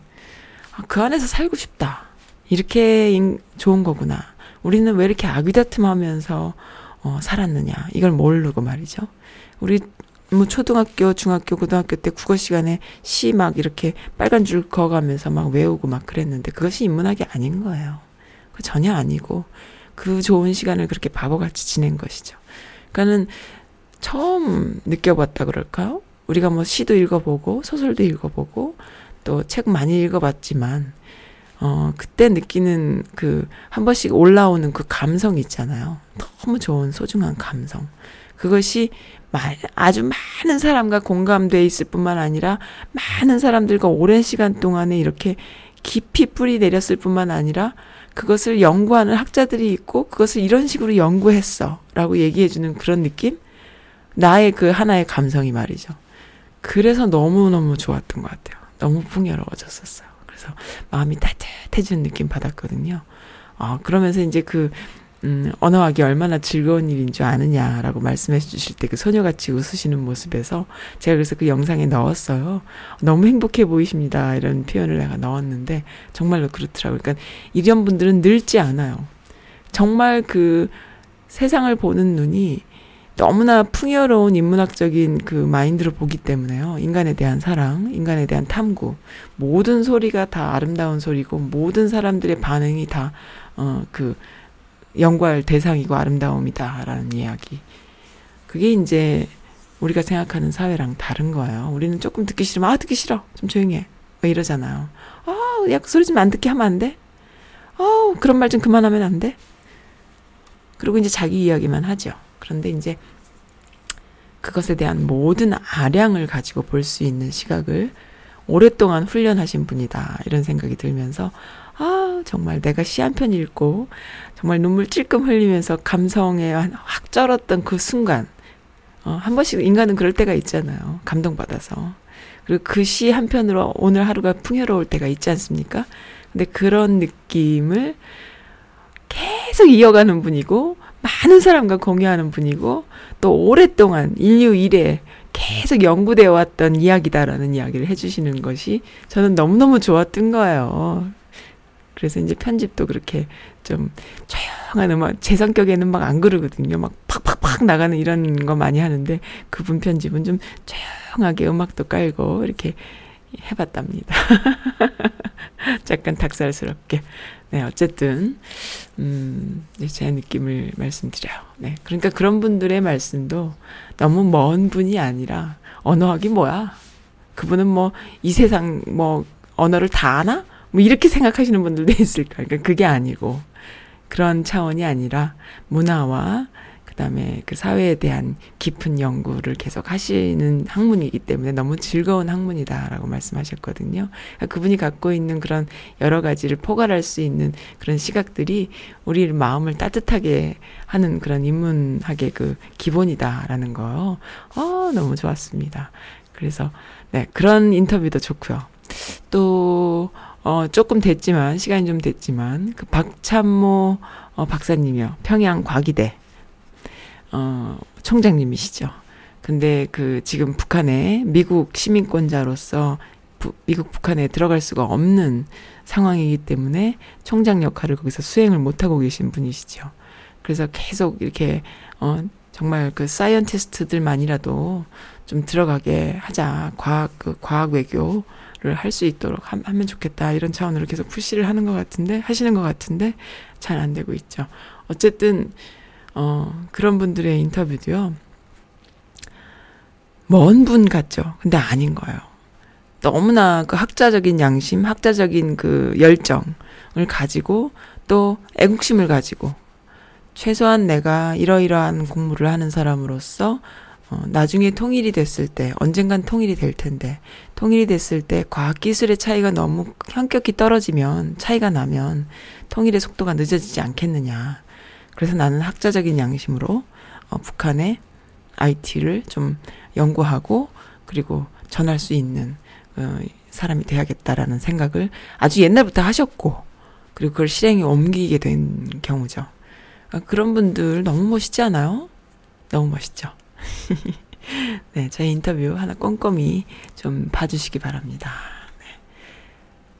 아, 그 안에서 살고 싶다. 이렇게 인, 좋은 거구나. 우리는 왜 이렇게 아귀다툼하면서 어, 살았느냐. 이걸 모르고 말이죠. 우리 뭐 초등학교, 중학교, 고등학교 때 국어 시간에 시 막 이렇게 빨간 줄 그어가면서 막 외우고 막 그랬는데 그것이 인문학이 아닌 거예요. 그 전혀 아니고 그 좋은 시간을 그렇게 바보같이 지낸 것이죠. 그러니까는 처음 느껴봤다 그럴까요? 우리가 뭐 시도 읽어보고 소설도 읽어보고 또 책 많이 읽어봤지만 어 그때 느끼는 그 한 번씩 올라오는 그 감성 있잖아요. 너무 좋은 소중한 감성. 그것이 아주 많은 사람과 공감돼 있을 뿐만 아니라 많은 사람들과 오랜 시간 동안에 이렇게 깊이 뿌리 내렸을 뿐만 아니라 그것을 연구하는 학자들이 있고 그것을 이런 식으로 연구했어 라고 얘기해주는 그런 느낌? 나의 그 하나의 감성이 말이죠. 그래서 너무너무 좋았던 것 같아요. 너무 풍요로워졌었어요. 그래서 마음이 따뜻해지는 느낌 받았거든요. 어, 그러면서 이제 그, 음, 언어학이 얼마나 즐거운 일인 줄 아느냐라고 말씀해 주실 때 그 소녀같이 웃으시는 모습에서 제가 그래서 그 영상에 넣었어요. 너무 행복해 보이십니다. 이런 표현을 내가 넣었는데 정말로 그렇더라고요. 그러니까 이런 분들은 늙지 않아요. 정말 그 세상을 보는 눈이 너무나 풍요로운 인문학적인 그 마인드로 보기 때문에요. 인간에 대한 사랑, 인간에 대한 탐구, 모든 소리가 다 아름다운 소리고 모든 사람들의 반응이 다 어 그 연구할 대상이고 아름다움이다라는 이야기. 그게 이제 우리가 생각하는 사회랑 다른 거예요. 우리는 조금 듣기 싫으면 아 듣기 싫어. 좀 조용히 해. 뭐 이러잖아요. 아, 야 소리 좀 안 듣게 하면 안 돼? 어, 그런 말 좀 그만하면 안 돼? 그리고 이제 자기 이야기만 하죠. 그런데 이제 그것에 대한 모든 아량을 가지고 볼 수 있는 시각을 오랫동안 훈련하신 분이다. 이런 생각이 들면서, 아, 정말 내가 시 한 편 읽고, 정말 눈물 찔끔 흘리면서 감성에 확 쩔었던 그 순간, 어, 한 번씩 인간은 그럴 때가 있잖아요. 감동받아서. 그리고 그 시 한 편으로 오늘 하루가 풍요로울 때가 있지 않습니까? 근데 그런 느낌을 계속 이어가는 분이고, 많은 사람과 공유하는 분이고 또 오랫동안 인류 일에 계속 연구되어 왔던 이야기다라는 이야기를 해주시는 것이 저는 너무너무 좋았던 거예요. 그래서 이제 편집도 그렇게 좀 조용한 음악, 제 성격에는 막 안 그러거든요. 막 팍팍팍 나가는 이런 거 많이 하는데 그분 편집은 좀 조용하게 음악도 깔고 이렇게 해봤답니다. 약간 닭살스럽게. 네, 어쨌든, 음, 제 느낌을 말씀드려요. 네. 그러니까 그런 분들의 말씀도 너무 먼 분이 아니라, 언어학이 뭐야? 그분은 뭐, 이 세상 뭐, 언어를 다 아나? 뭐, 이렇게 생각하시는 분들도 있을까. 그러니까 그게 아니고, 그런 차원이 아니라, 문화와 그다음에 그 사회에 대한 깊은 연구를 계속 하시는 학문이기 때문에 너무 즐거운 학문이다라고 말씀하셨거든요. 그러니까 그분이 갖고 있는 그런 여러 가지를 포괄할 수 있는 그런 시각들이 우리 마음을 따뜻하게 하는 그런 인문학의 그 기본이다라는 거. 어, 너무 좋았습니다. 그래서 네, 그런 인터뷰도 좋고요. 또 어, 조금 됐지만, 시간이 좀 됐지만, 그 박찬모 어, 박사님이요. 평양 과기대. 어, 총장님이시죠. 근데 그 지금 북한에 미국 시민권자로서 부, 미국 북한에 들어갈 수가 없는 상황이기 때문에 총장 역할을 거기서 수행을 못하고 계신 분이시죠. 그래서 계속 이렇게 어 정말 그 scientist들만이라도 좀 들어가게 하자. 과학 그 과학 외교를 할수 있도록 하 면 좋겠다. 이런 차원으로 계속 push를 하는 것 같은데 하시는 것 같은데 잘 안 되고 있죠. 어쨌든 어, 그런 분들의 인터뷰도요. 먼 분 같죠. 근데 아닌 거예요. 너무나 그 학자적인 양심, 학자적인 그 열정을 가지고 또 애국심을 가지고 최소한 내가 이러이러한 공부를 하는 사람으로서 어, 나중에 통일이 됐을 때, 언젠간 통일이 될 텐데, 통일이 됐을 때 과학기술의 차이가 너무 현격히 떨어지면, 차이가 나면, 통일의 속도가 늦어지지 않겠느냐. 그래서 나는 학자적인 양심으로, 어, 북한의 IT를 좀 연구하고, 그리고 전할 수 있는, 어, 사람이 돼야겠다라는 생각을 아주 옛날부터 하셨고, 그리고 그걸 실행에 옮기게 된 경우죠. 아, 그런 분들 너무 멋있지 않아요? 너무 멋있죠. 네, 저희 인터뷰 하나 꼼꼼히 좀 봐주시기 바랍니다. 네.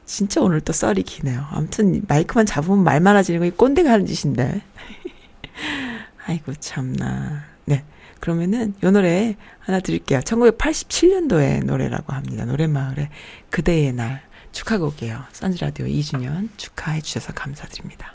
진짜 오늘 또 썰이 기네요. 아무튼 마이크만 잡으면 말 많아지는 거 꼰대가 하는 짓인데. 아이고 참나. 네. 그러면은 요 노래 하나 드릴게요. 1987년도의 노래라고 합니다. 노래마을의 그대의 날 축하곡이에요. 선즈라디오 2주년 축하해 주셔서 감사드립니다.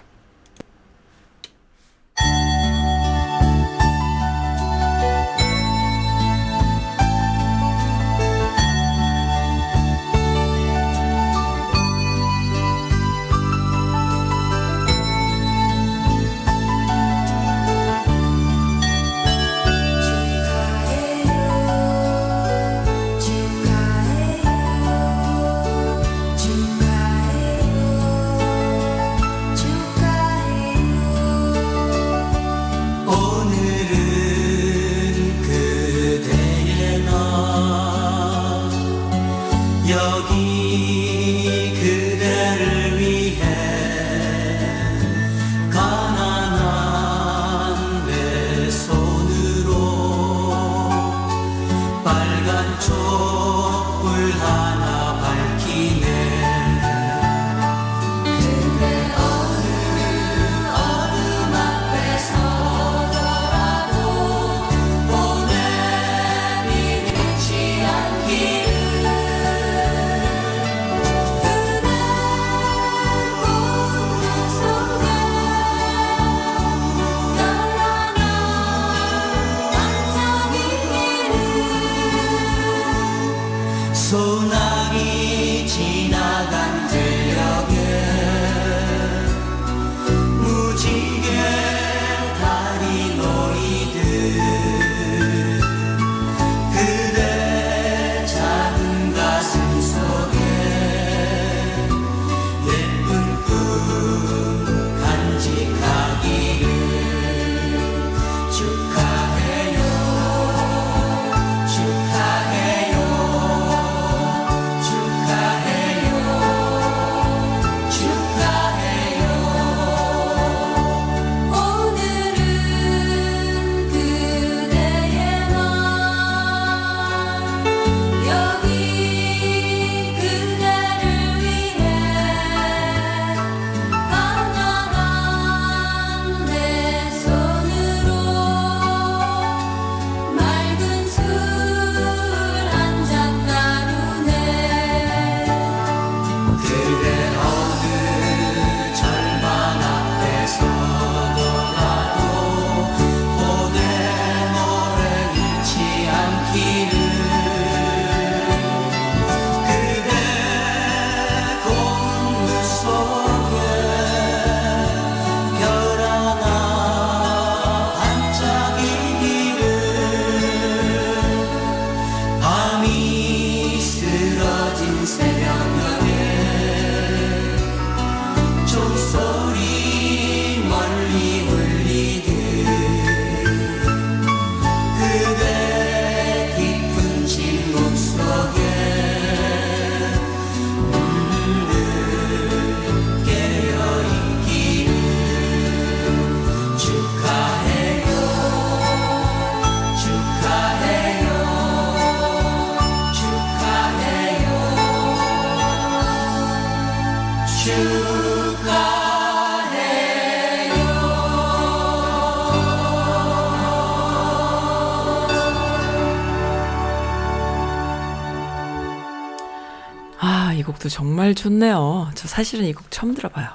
정말 좋네요. 저 사실은 이 곡 처음 들어봐요.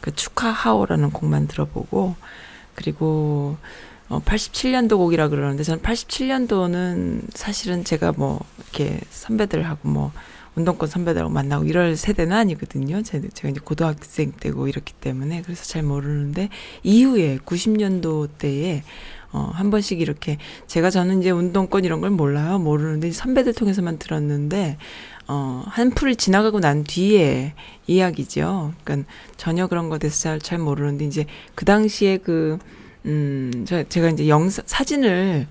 그 축하하오라는 곡만 들어보고, 그리고, 어, 87년도 곡이라 그러는데, 저는 87년도는 사실은 제가 뭐, 이렇게 선배들하고 뭐, 운동권 선배들하고 만나고 이럴 세대는 아니거든요. 제- 제가 이제 고등학생 때고 이렇기 때문에. 그래서 잘 모르는데, 이후에 90년도 때에, 어, 한 번씩 이렇게 제가 저는 이제 운동권 이런 걸 몰라요. 모르는데 선배들 통해서만 들었는데 어, 한 풀을 지나가고 난 뒤에 이야기죠. 그러니까 전혀 그런 거 대해서 잘, 잘 모르는데 이제 그 당시에 그 음, 저, 제가 이제 영상 사진을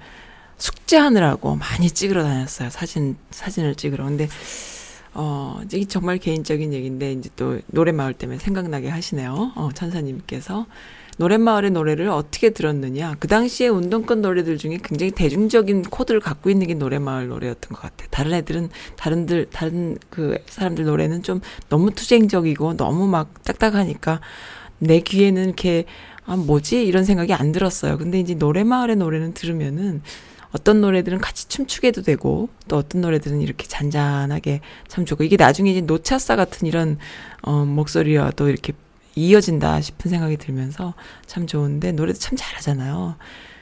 숙제하느라고 많이 찍으러 다녔어요. 사진 사진을 찍으러. 근데 어, 이게 정말 개인적인 얘기인데 이제 또 노래마을 때문에 생각나게 하시네요. 어, 천사님께서 노랫마을의 노래를 어떻게 들었느냐. 그 당시에 운동권 노래들 중에 굉장히 대중적인 코드를 갖고 있는 게 노랫마을 노래였던 것 같아요. 다른 애들은, 다른들, 다른 그 사람들 노래는 좀 너무 투쟁적이고 너무 막 딱딱하니까 내 귀에는 이렇게, 아, 뭐지? 이런 생각이 안 들었어요. 근데 이제 노랫마을의 노래는 들으면은 어떤 노래들은 같이 춤추게도 되고 또 어떤 노래들은 이렇게 잔잔하게 참 좋고 이게 나중에 이제 노차사 같은 이런 어 목소리와 또 이렇게 이어진다 싶은 생각이 들면서 참 좋은데 노래도 참 잘하잖아요.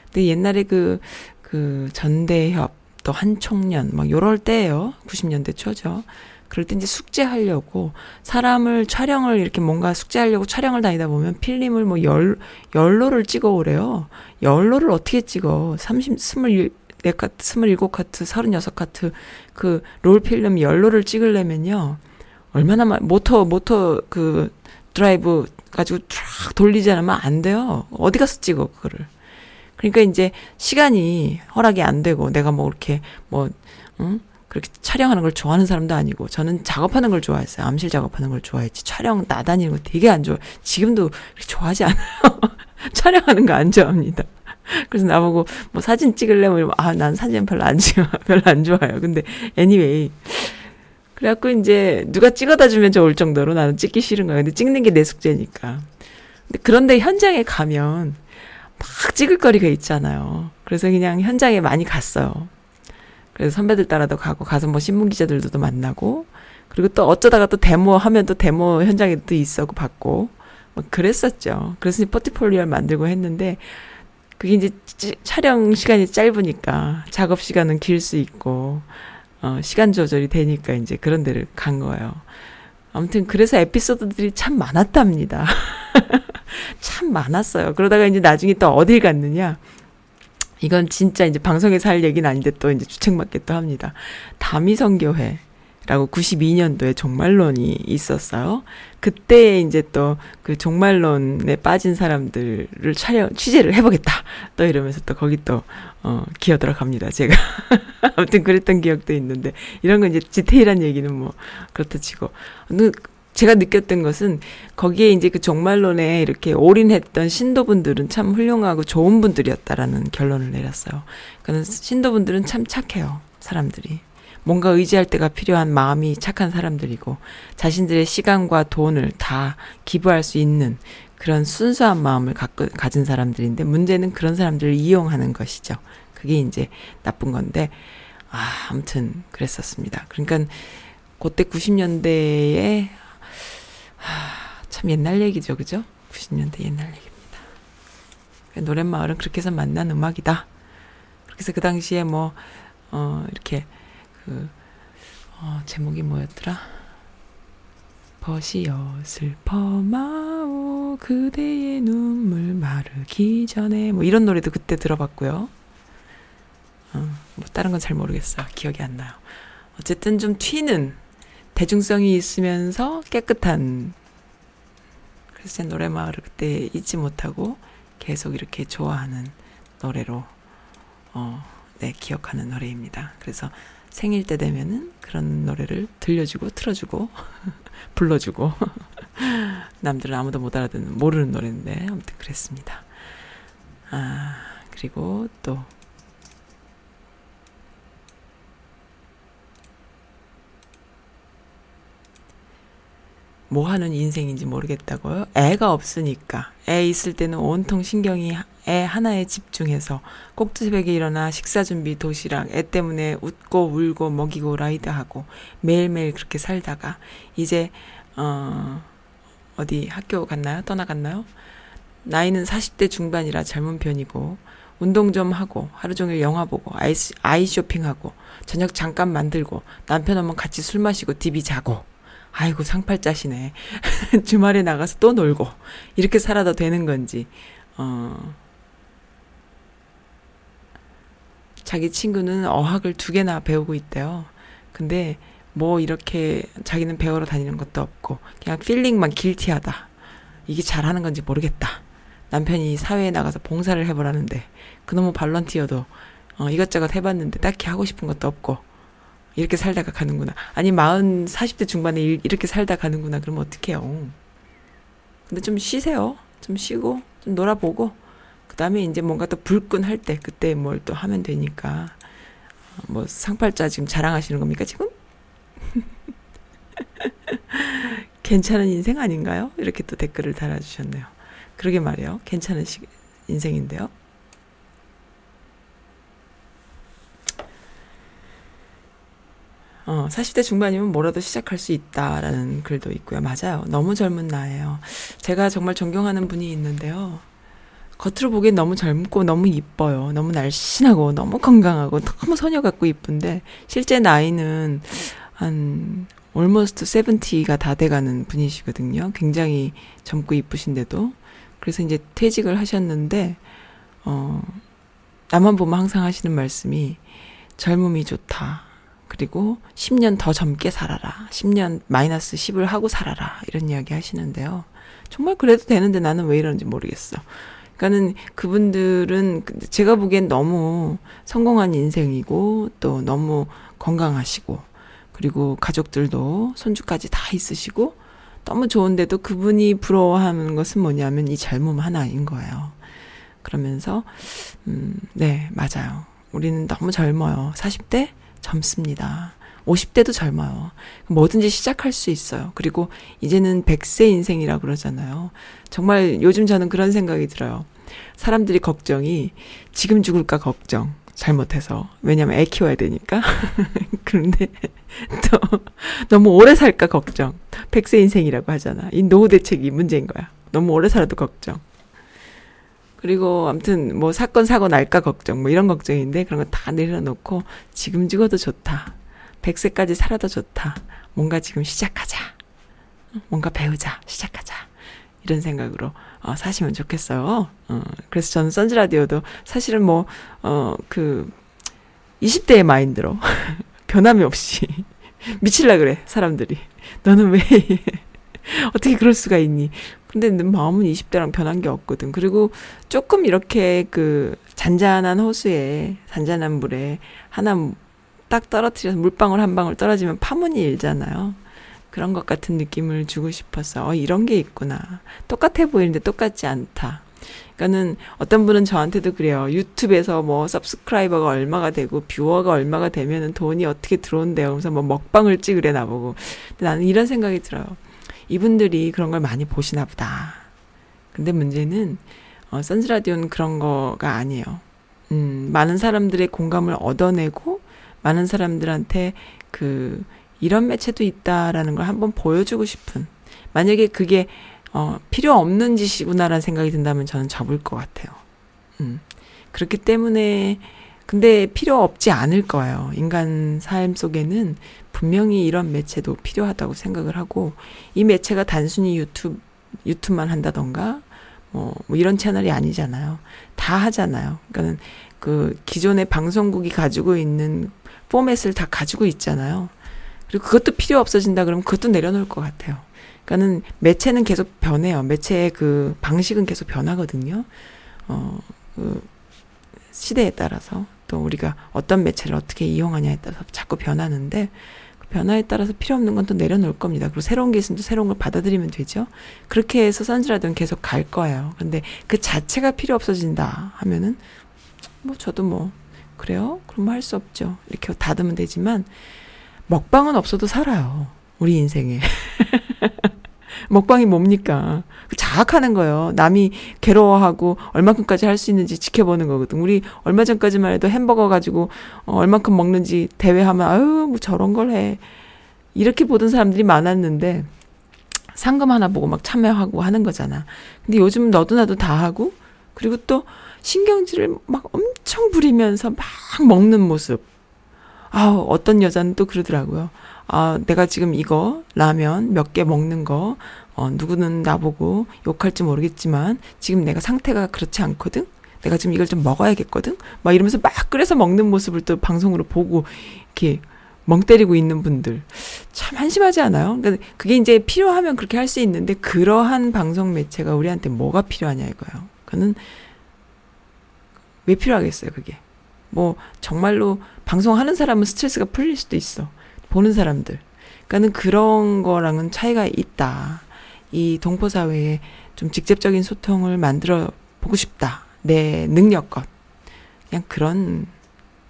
근데 옛날에 그, 그 전대협 또 한총련 막 요럴 때예요. 90년대 초죠. 그럴 때 이제 숙제하려고 사람을 촬영을 이렇게 뭔가 숙제하려고 촬영을 다니다 보면 필름을 뭐 열, 열 롤을 찍어 오래요. 열 롤을 어떻게 찍어? 30, 24 컷, 27 컷, 36 컷 그 롤 필름 열 롤을 찍으려면요. 얼마나 마, 모터, 모터 그 드라이브 가지고 쫙 돌리지 않으면 안 돼요. 어디 가서 찍어, 그거를. 그러니까 이제 시간이 허락이 안 되고 내가 뭐 이렇게 뭐, 응? 그렇게 촬영하는 걸 좋아하는 사람도 아니고 저는 작업하는 걸 좋아했어요. 암실 작업하는 걸 좋아했지. 촬영 나다니는 거 되게 안 좋아. 지금도 좋아하지 않아요. 촬영하는 거 안 좋아합니다. 그래서 나보고 뭐 사진 찍을래? 뭐 아, 난 사진 별로 안 찍어. 별로 안 좋아해요. 근데 anyway. 그래갖고 이제 누가 찍어다 주면 좋을 정도로 나는 찍기 싫은 거야. 근데 찍는 게 내 숙제니까. 근데 그런데 현장에 가면 막 찍을 거리가 있잖아요. 그래서 그냥 현장에 많이 갔어요. 그래서 선배들 따라도 가고 가서 뭐 신문 기자들도 만나고 그리고 또 어쩌다가 또 데모 하면 또 데모 현장에 또 있었고 받고 뭐 그랬었죠. 그래서 포트폴리오를 만들고 했는데 그게 이제 찌- 촬영 시간이 짧으니까 작업 시간은 길 수 있고 어 시간 조절이 되니까 이제 그런 데를 간 거예요. 아무튼 그래서 에피소드들이 참 많았답니다. 참 많았어요. 그러다가 이제 나중에 또 어딜 갔느냐? 이건 진짜 이제 방송에서 할 얘기는 아닌데 또 이제 주책맞게 또 합니다. 다미성교회 라고 92년도에 종말론이 있었어요. 그때 이제 또 그 종말론에 빠진 사람들을 촬영, 취재를 해보겠다. 또 이러면서 또 거기 또, 어, 기어 들어갑니다. 제가. 아무튼 그랬던 기억도 있는데, 이런 건 이제 디테일한 얘기는 뭐, 그렇다 치고. 근데 제가 느꼈던 것은 거기에 이제 그 종말론에 이렇게 올인했던 신도분들은 참 훌륭하고 좋은 분들이었다라는 결론을 내렸어요. 그는 신도분들은 참 착해요. 사람들이. 뭔가 의지할 때가 필요한 마음이 착한 사람들이고 자신들의 시간과 돈을 다 기부할 수 있는 그런 순수한 마음을 갖고 가진 사람들인데 문제는 그런 사람들을 이용하는 것이죠. 그게 이제 나쁜 건데 아, 아무튼 그랬었습니다. 그러니까 그때 90년대에 하, 참 옛날 얘기죠, 그죠? 90년대 옛날 얘기입니다. 노랫마을은 그렇게 해서 만난 음악이다. 해서 그 당시에 뭐, 어, 이렇게, 그, 어, 제목이 뭐였더라? 벗이여 슬퍼마오 그대의 눈물 마르기 전에 뭐 이런 노래도 그때 들어봤고요. 어, 뭐 다른 건 잘 모르겠어요. 기억이 안 나요. 어쨌든 좀 튀는 대중성이 있으면서 깨끗한 그래서 제 노래마을을 그때 잊지 못하고 계속 이렇게 좋아하는 노래로 어, 네, 기억하는 노래입니다. 그래서 생일 때 되면은 그런 노래를 들려주고 틀어주고 불러주고 남들은 아무도 못 알아듣는 모르는 노래인데 아무튼 그랬습니다. 아 그리고 또 뭐 하는 인생인지 모르겠다고요? 애가 없으니까. 애 있을 때는 온통 신경이 애 하나에 집중해서 꼭두새벽에 일어나 식사 준비 도시락 애 때문에 웃고 울고 먹이고 라이드하고 매일매일 그렇게 살다가 이제 어 어디 학교 갔나요? 떠나갔나요? 나이는 40대 중반이라 젊은 편이고 운동 좀 하고 하루 종일 영화 보고 아이, 아이 쇼핑하고 저녁 잠깐 만들고 남편 오면 같이 술 마시고 디비 자고 아이고 상팔자시네 주말에 나가서 또 놀고 이렇게 살아도 되는 건지 어 자기 친구는 어학을 두 개나 배우고 있대요. 근데 뭐 이렇게 자기는 배우러 다니는 것도 없고 그냥 필링만 길티하다. 이게 잘하는 건지 모르겠다. 남편이 사회에 나가서 봉사를 해보라는데 그놈의 발런티어도 어, 이것저것 해봤는데 딱히 하고 싶은 것도 없고 이렇게 살다가 가는구나. 아니 마흔 40대 중반에 일- 이렇게 살다 가는구나. 그러면 어떡해요. 근데 좀 쉬세요. 좀 쉬고 좀 놀아보고 그 다음에 이제 뭔가 또 불끈 할 때 그때 뭘 또 하면 되니까 어, 뭐 상팔자 지금 자랑하시는 겁니까 지금? 괜찮은 인생 아닌가요? 이렇게 또 댓글을 달아주셨네요. 그러게 말이에요. 괜찮은 시, 인생인데요. 어, 40대 중반이면 뭐라도 시작할 수 있다라는 글도 있고요. 맞아요. 너무 젊은 나이에요. 제가 정말 존경하는 분이 있는데요. 겉으로 보기엔 너무 젊고 너무 이뻐요. 너무 날씬하고 너무 건강하고 너무 소녀 같고 이쁜데 실제 나이는 한 almost 70가 다 돼가는 분이시거든요. 굉장히 젊고 이쁘신데도 그래서 이제 퇴직을 하셨는데 어 나만 보면 항상 하시는 말씀이 젊음이 좋다. 그리고 10년 더 젊게 살아라. 10년 마이너스 10을 하고 살아라. 이런 이야기 하시는데요. 정말 그래도 되는데 나는 왜 이러는지 모르겠어. 그러니까는 그분들은 제가 보기엔 너무 성공한 인생이고 또 너무 건강하시고 그리고 가족들도 손주까지 다 있으시고 너무 좋은데도 그분이 부러워하는 것은 뭐냐면 이 젊음 하나인 거예요. 그러면서 음, 네, 맞아요. 우리는 너무 젊어요. 40대 젊습니다. 50대도 젊어요. 뭐든지 시작할 수 있어요. 그리고 이제는 100세 인생이라 그러잖아요. 정말 요즘 저는 그런 생각이 들어요. 사람들이 걱정이 지금 죽을까 걱정. 잘못해서. 왜냐면 애 키워야 되니까. 그런데 또 너무 오래 살까 걱정. 100세 인생이라고 하잖아. 이 노후 대책이 문제인 거야. 너무 오래 살아도 걱정. 그리고 아무튼 뭐 사건 사고 날까 걱정 뭐 이런 걱정인데 그런 거 다 내려놓고 지금 죽어도 좋다. 100세까지 살아도 좋다. 뭔가 지금 시작하자. 뭔가 배우자. 시작하자. 이런 생각으로 어, 사시면 좋겠어요. 어, 그래서 저는 선즈라디오도 사실은 뭐, 어, 그, 20대의 마인드로 변함이 없이 미칠라 그래, 사람들이. 너는 왜, 어떻게 그럴 수가 있니? 근데 내 마음은 20대랑 변한 게 없거든. 그리고 조금 이렇게 그 잔잔한 호수에, 잔잔한 물에 하나 딱 떨어뜨려서 물방울 한 방울 떨어지면 파문이 일잖아요. 그런 것 같은 느낌을 주고 싶어서, 어, 이런 게 있구나. 똑같아 보이는데 똑같지 않다. 그러니까는 어떤 분은 저한테도 그래요. 유튜브에서 뭐 서브스크라이버가 얼마가 되고 뷰어가 얼마가 되면은 돈이 어떻게 들어온대요. 그래서 뭐 먹방을 찍으래 나보고. 근데 나는 이런 생각이 들어요. 이분들이 그런 걸 많이 보시나 보다. 근데 문제는 어, 선즈라디오는 그런 거가 아니에요. 음, 많은 사람들의 공감을 얻어내고 많은 사람들한테 그 이런 매체도 있다라는 걸 한번 보여주고 싶은 만약에 그게 어, 필요 없는 짓이구나라는 생각이 든다면 저는 접을 것 같아요. 음. 그렇기 때문에 근데 필요 없지 않을 거예요. 인간 삶 속에는 분명히 이런 매체도 필요하다고 생각을 하고 이 매체가 단순히 유튜브 유튜브만 한다던가 뭐, 뭐 이런 채널이 아니잖아요. 다 하잖아요. 그러니까는 그 기존의 방송국이 가지고 있는 포맷을 다 가지고 있잖아요. 그리고 그것도 필요 없어진다 그러면 그것도 내려놓을 것 같아요. 그러니까는 매체는 계속 변해요. 매체의 그 방식은 계속 변하거든요. 어, 그 시대에 따라서 또 우리가 어떤 매체를 어떻게 이용하냐에 따라서 자꾸 변하는데 그 변화에 따라서 필요 없는 건 또 내려놓을 겁니다. 그리고 새로운 게 있으면 또 새로운 걸 받아들이면 되죠. 그렇게 해서 선지라든 계속 갈 거예요. 근데 그 자체가 필요 없어진다 하면은 뭐 저도 뭐 그래요? 그럼 할수 없죠. 이렇게 닫으면 되지만 먹방은 없어도 살아요. 우리 인생에. 먹방이 뭡니까? 자학하는 거예요. 남이 괴로워하고 얼마큼까지 할 수 있는지 지켜보는 거거든. 우리 얼마 전까지만 해도 햄버거 가지고 어, 얼마큼 먹는지 대회하면 아유 뭐 저런 걸 해. 이렇게 보던 사람들이 많았는데 상금 하나 보고 막 참여하고 하는 거잖아. 근데 요즘 너도 나도 다 하고 그리고 또 신경질을 막 엄청 부리면서 막 먹는 모습. 아우 어떤 여자는 또 그러더라고요. 아, 내가 지금 이거 라면 몇 개 먹는 거 어, 누구는 나보고 욕할지 모르겠지만 지금 내가 상태가 그렇지 않거든. 내가 지금 이걸 좀 먹어야겠거든. 막 이러면서 막 끓여서 먹는 모습을 또 방송으로 보고 이렇게 멍 때리고 있는 분들 참 한심하지 않아요? 그러니까 그게 이제 필요하면 그렇게 할 수 있는데 그러한 방송 매체가 우리한테 뭐가 필요하냐 이거예요. 그는 왜 필요하겠어요, 그게. 뭐 정말로 방송하는 사람은 스트레스가 풀릴 수도 있어. 보는 사람들. 그러니까는 그런 거랑은 차이가 있다. 이 동포 사회에 좀 직접적인 소통을 만들어 보고 싶다. 내 능력껏. 그냥 그런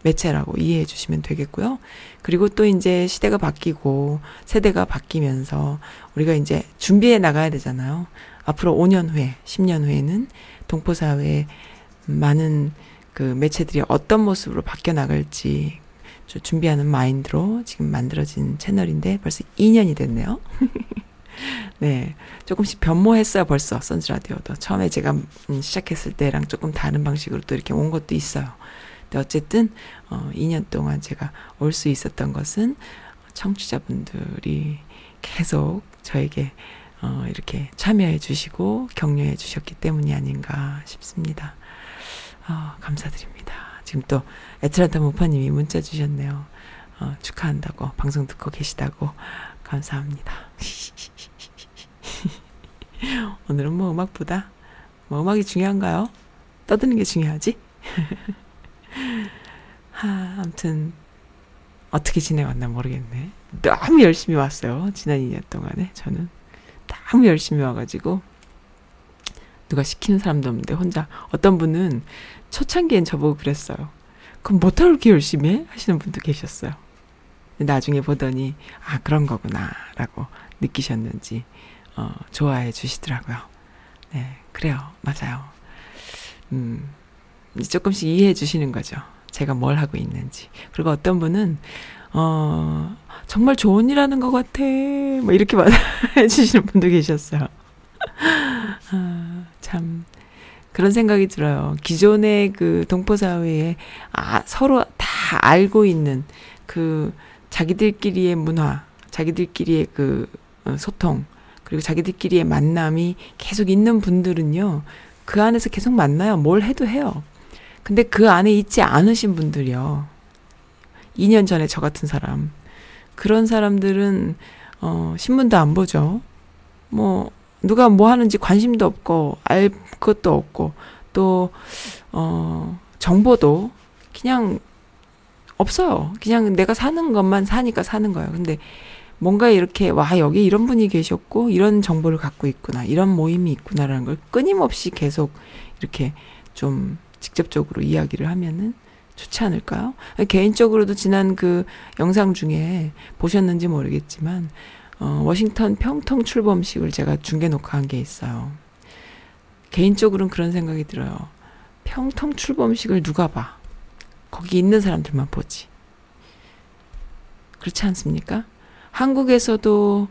매체라고 이해해 주시면 되겠고요. 그리고 또 이제 시대가 바뀌고 세대가 바뀌면서 우리가 이제 준비해 나가야 되잖아요. 앞으로 5년 후에, 10년 후에는 동포 사회에 많은 그 매체들이 어떤 모습으로 바뀌어 나갈지 저 준비하는 마인드로 지금 만들어진 채널인데 벌써 2년이 됐네요. 네. 조금씩 변모했어요, 벌써, 선즈 라디오도. 처음에 제가 음, 시작했을 때랑 조금 다른 방식으로 또 이렇게 온 것도 있어요. 근데 어쨌든, 어, 2년 동안 제가 올 수 있었던 것은 청취자분들이 계속 저에게 어, 이렇게 참여해 주시고 격려해 주셨기 때문이 아닌가 싶습니다. 어, 감사드립니다. 지금 또 애틀란타 모파님이 문자 주셨네요. 어, 축하한다고 방송 듣고 계시다고 감사합니다. 오늘은 뭐 음악보다 뭐 음악이 중요한가요? 떠드는 게 중요하지? 하, 아무튼 어떻게 지내왔나 모르겠네. 너무 열심히 왔어요. 지난 2년 동안에 저는 너무 열심히 와가지고 누가 시키는 사람도 없는데 혼자 어떤 분은 초창기엔 저보고 그랬어요. 그럼 못하고 이렇게 열심히 해? 하시는 분도 계셨어요. 나중에 보더니 아 그런 거구나 라고 느끼셨는지 어, 좋아해 주시더라고요. 네 그래요 맞아요. 음 조금씩 이해해 주시는 거죠. 제가 뭘 하고 있는지. 그리고 어떤 분은 어 정말 좋은 일 하는 것 같아. 뭐 이렇게 말해 주시는 분도 계셨어요. 아, 참 그런 생각이 들어요. 기존의 그 동포 사회에 아, 서로 다 알고 있는 그 자기들끼리의 문화, 자기들끼리의 그 어, 소통, 그리고 자기들끼리의 만남이 계속 있는 분들은요, 그 안에서 계속 만나요. 뭘 해도 해요. 근데 그 안에 있지 않으신 분들이요. 2년 전에 저 같은 사람. 그런 사람들은, 어, 신문도 안 보죠. 뭐, 누가 뭐 하는지 관심도 없고, 알 것도 없고, 또, 어, 정보도 그냥 없어요. 그냥 내가 사는 것만 사니까 사는 거예요. 근데 뭔가 이렇게 와 여기 이런 분이 계셨고 이런 정보를 갖고 있구나 이런 모임이 있구나라는 걸 끊임없이 계속 이렇게 좀 직접적으로 이야기를 하면은 좋지 않을까요? 개인적으로도 지난 그 영상 중에 보셨는지 모르겠지만 어, 워싱턴 평통 출범식을 제가 중계 녹화한 게 있어요. 개인적으로는 그런 생각이 들어요. 평통 출범식을 누가 봐? 거기 있는 사람들만 보지. 그렇지 않습니까? 한국에서도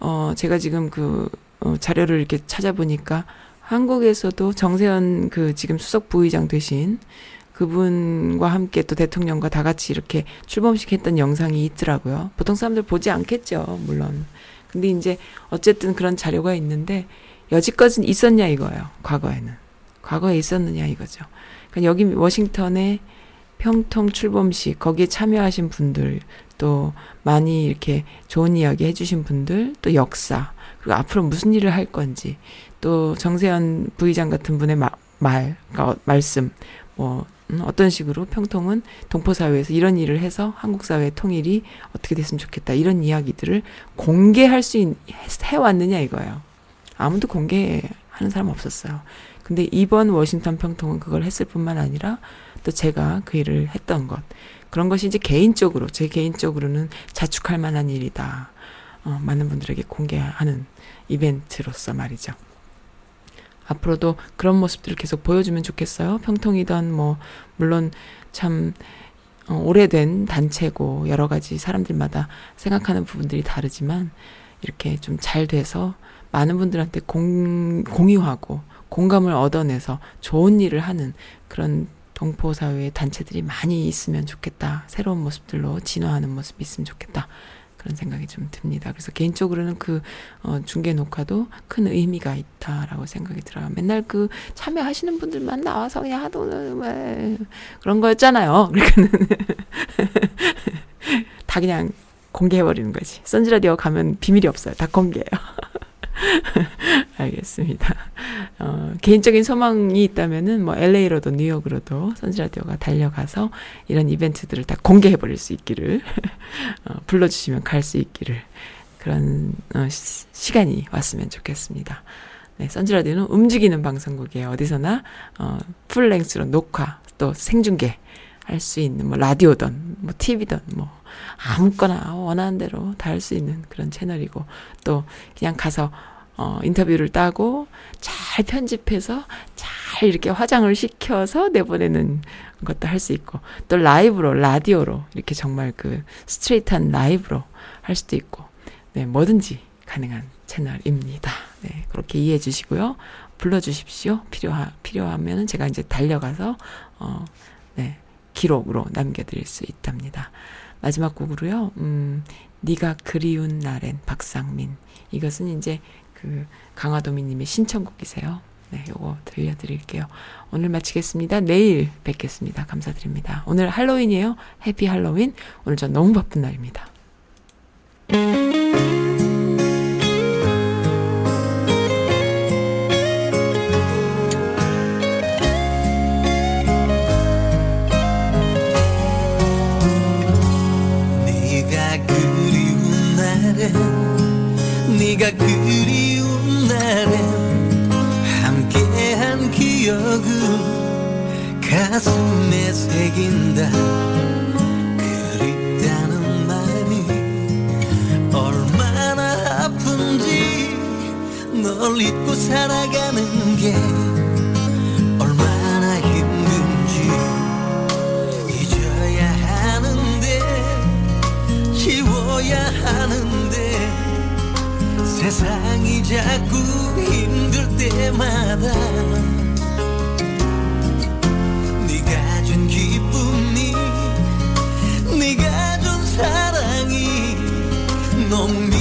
어 제가 지금 그 어, 자료를 이렇게 찾아보니까 한국에서도 정세현 그 지금 수석 부의장 되신 그분과 함께 또 대통령과 다 같이 이렇게 출범식 했던 영상이 있더라고요. 보통 사람들 보지 않겠죠, 물론. 근데 이제 어쨌든 그런 자료가 있는데 여지껏은 있었냐 이거예요. 과거에는. 과거에 있었느냐 이거죠. 그러니까 여기 워싱턴에 평통 출범식 거기에 참여하신 분들 또 많이 이렇게 좋은 이야기 해주신 분들 또 역사 그리고 앞으로 무슨 일을 할 건지 또 정세현 부의장 같은 분의 마, 말 그러니까 말씀 뭐 음, 어떤 식으로 평통은 동포 사회에서 이런 일을 해서 한국 사회의 통일이 어떻게 됐으면 좋겠다 이런 이야기들을 공개할 수 있, 해왔느냐 이거예요. 아무도 공개하는 사람 없었어요. 근데 이번 워싱턴 평통은 그걸 했을 뿐만 아니라 또 제가 그 일을 했던 것 그런 것이 이제 개인적으로 제 개인적으로는 자축할 만한 일이다. 어, 많은 분들에게 공개하는 이벤트로서 말이죠. 앞으로도 그런 모습들을 계속 보여주면 좋겠어요. 평통이던 뭐 물론 참 어, 오래된 단체고 여러 가지 사람들마다 생각하는 부분들이 다르지만 이렇게 좀 잘 돼서 많은 분들한테 공, 공유하고 공감을 얻어내서 좋은 일을 하는 그런 동포 사회의 단체들이 많이 있으면 좋겠다. 새로운 모습들로 진화하는 모습이 있으면 좋겠다. 그런 생각이 좀 듭니다. 그래서 개인적으로는 그 어, 중계 녹화도 큰 의미가 있다라고 생각이 들어요. 맨날 그 참여하시는 분들만 나와서 그냥 하도 왜 그런 거였잖아요. 그러니까는 다 그냥 공개해버리는 거지. 선즈라디오 가면 비밀이 없어요. 다 공개해요. 알겠습니다. 어, 개인적인 소망이 있다면은 뭐 LA로도 뉴욕으로도 선즈라디오가 달려가서 이런 이벤트들을 다 공개해 버릴 수 있기를 어, 불러주시면 갈 수 있기를 그런 어, 시, 시간이 왔으면 좋겠습니다. 네, 선즈라디오는 움직이는 방송국이에요. 어디서나 어, 풀랭스로 녹화 또 생중계 할 수 있는 뭐 라디오든 뭐 TV든 뭐 아무거나 원하는 대로 다 할 수 있는 그런 채널이고 또 그냥 가서 어, 인터뷰를 따고 잘 편집해서 잘 이렇게 화장을 시켜서 내보내는 것도 할 수 있고 또 라이브로 라디오로 이렇게 정말 그 스트레이트한 라이브로 할 수도 있고 네 뭐든지 가능한 채널입니다. 네 그렇게 이해해 주시고요. 불러 주십시오. 필요하 필요하면은 제가 이제 달려가서 어 네 기록으로 남겨드릴 수 있답니다. 마지막 곡으로요. 음, 네가 그리운 날엔 박상민. 이것은 이제 그 강화도미님의 신청곡이세요. 네, 요거 들려드릴게요. 오늘 마치겠습니다. 내일 뵙겠습니다. 감사드립니다. 오늘 할로윈이에요. 해피 할로윈. 오늘 전 너무 바쁜 날입니다. 가슴에 새긴다. 그립다는 말이 얼마나 아픈지 널 잊고 살아가는 게 얼마나 힘든지 잊어야 하는데 지워야 하는데 세상이 자꾸 힘들 때마다 너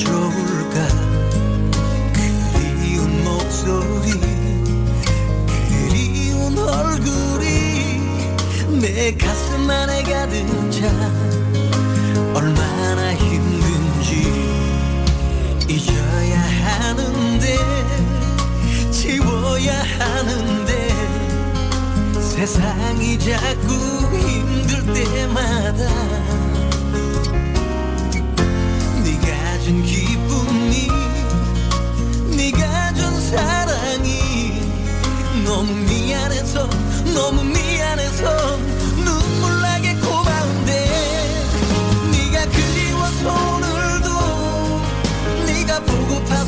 좋을까? 그리운 목소리 그리운 얼굴이 내 가슴 안에 가득 차. 얼마나 힘든지 잊어야 하는데 지워야 하는데. 세상이 자꾸 힘들 때마다 준 기쁨이 네가 준 사랑이 너무 미안해서 너무 미안해서 눈물 나게 고마운데 네가 그리워서 오늘도 네가 보고파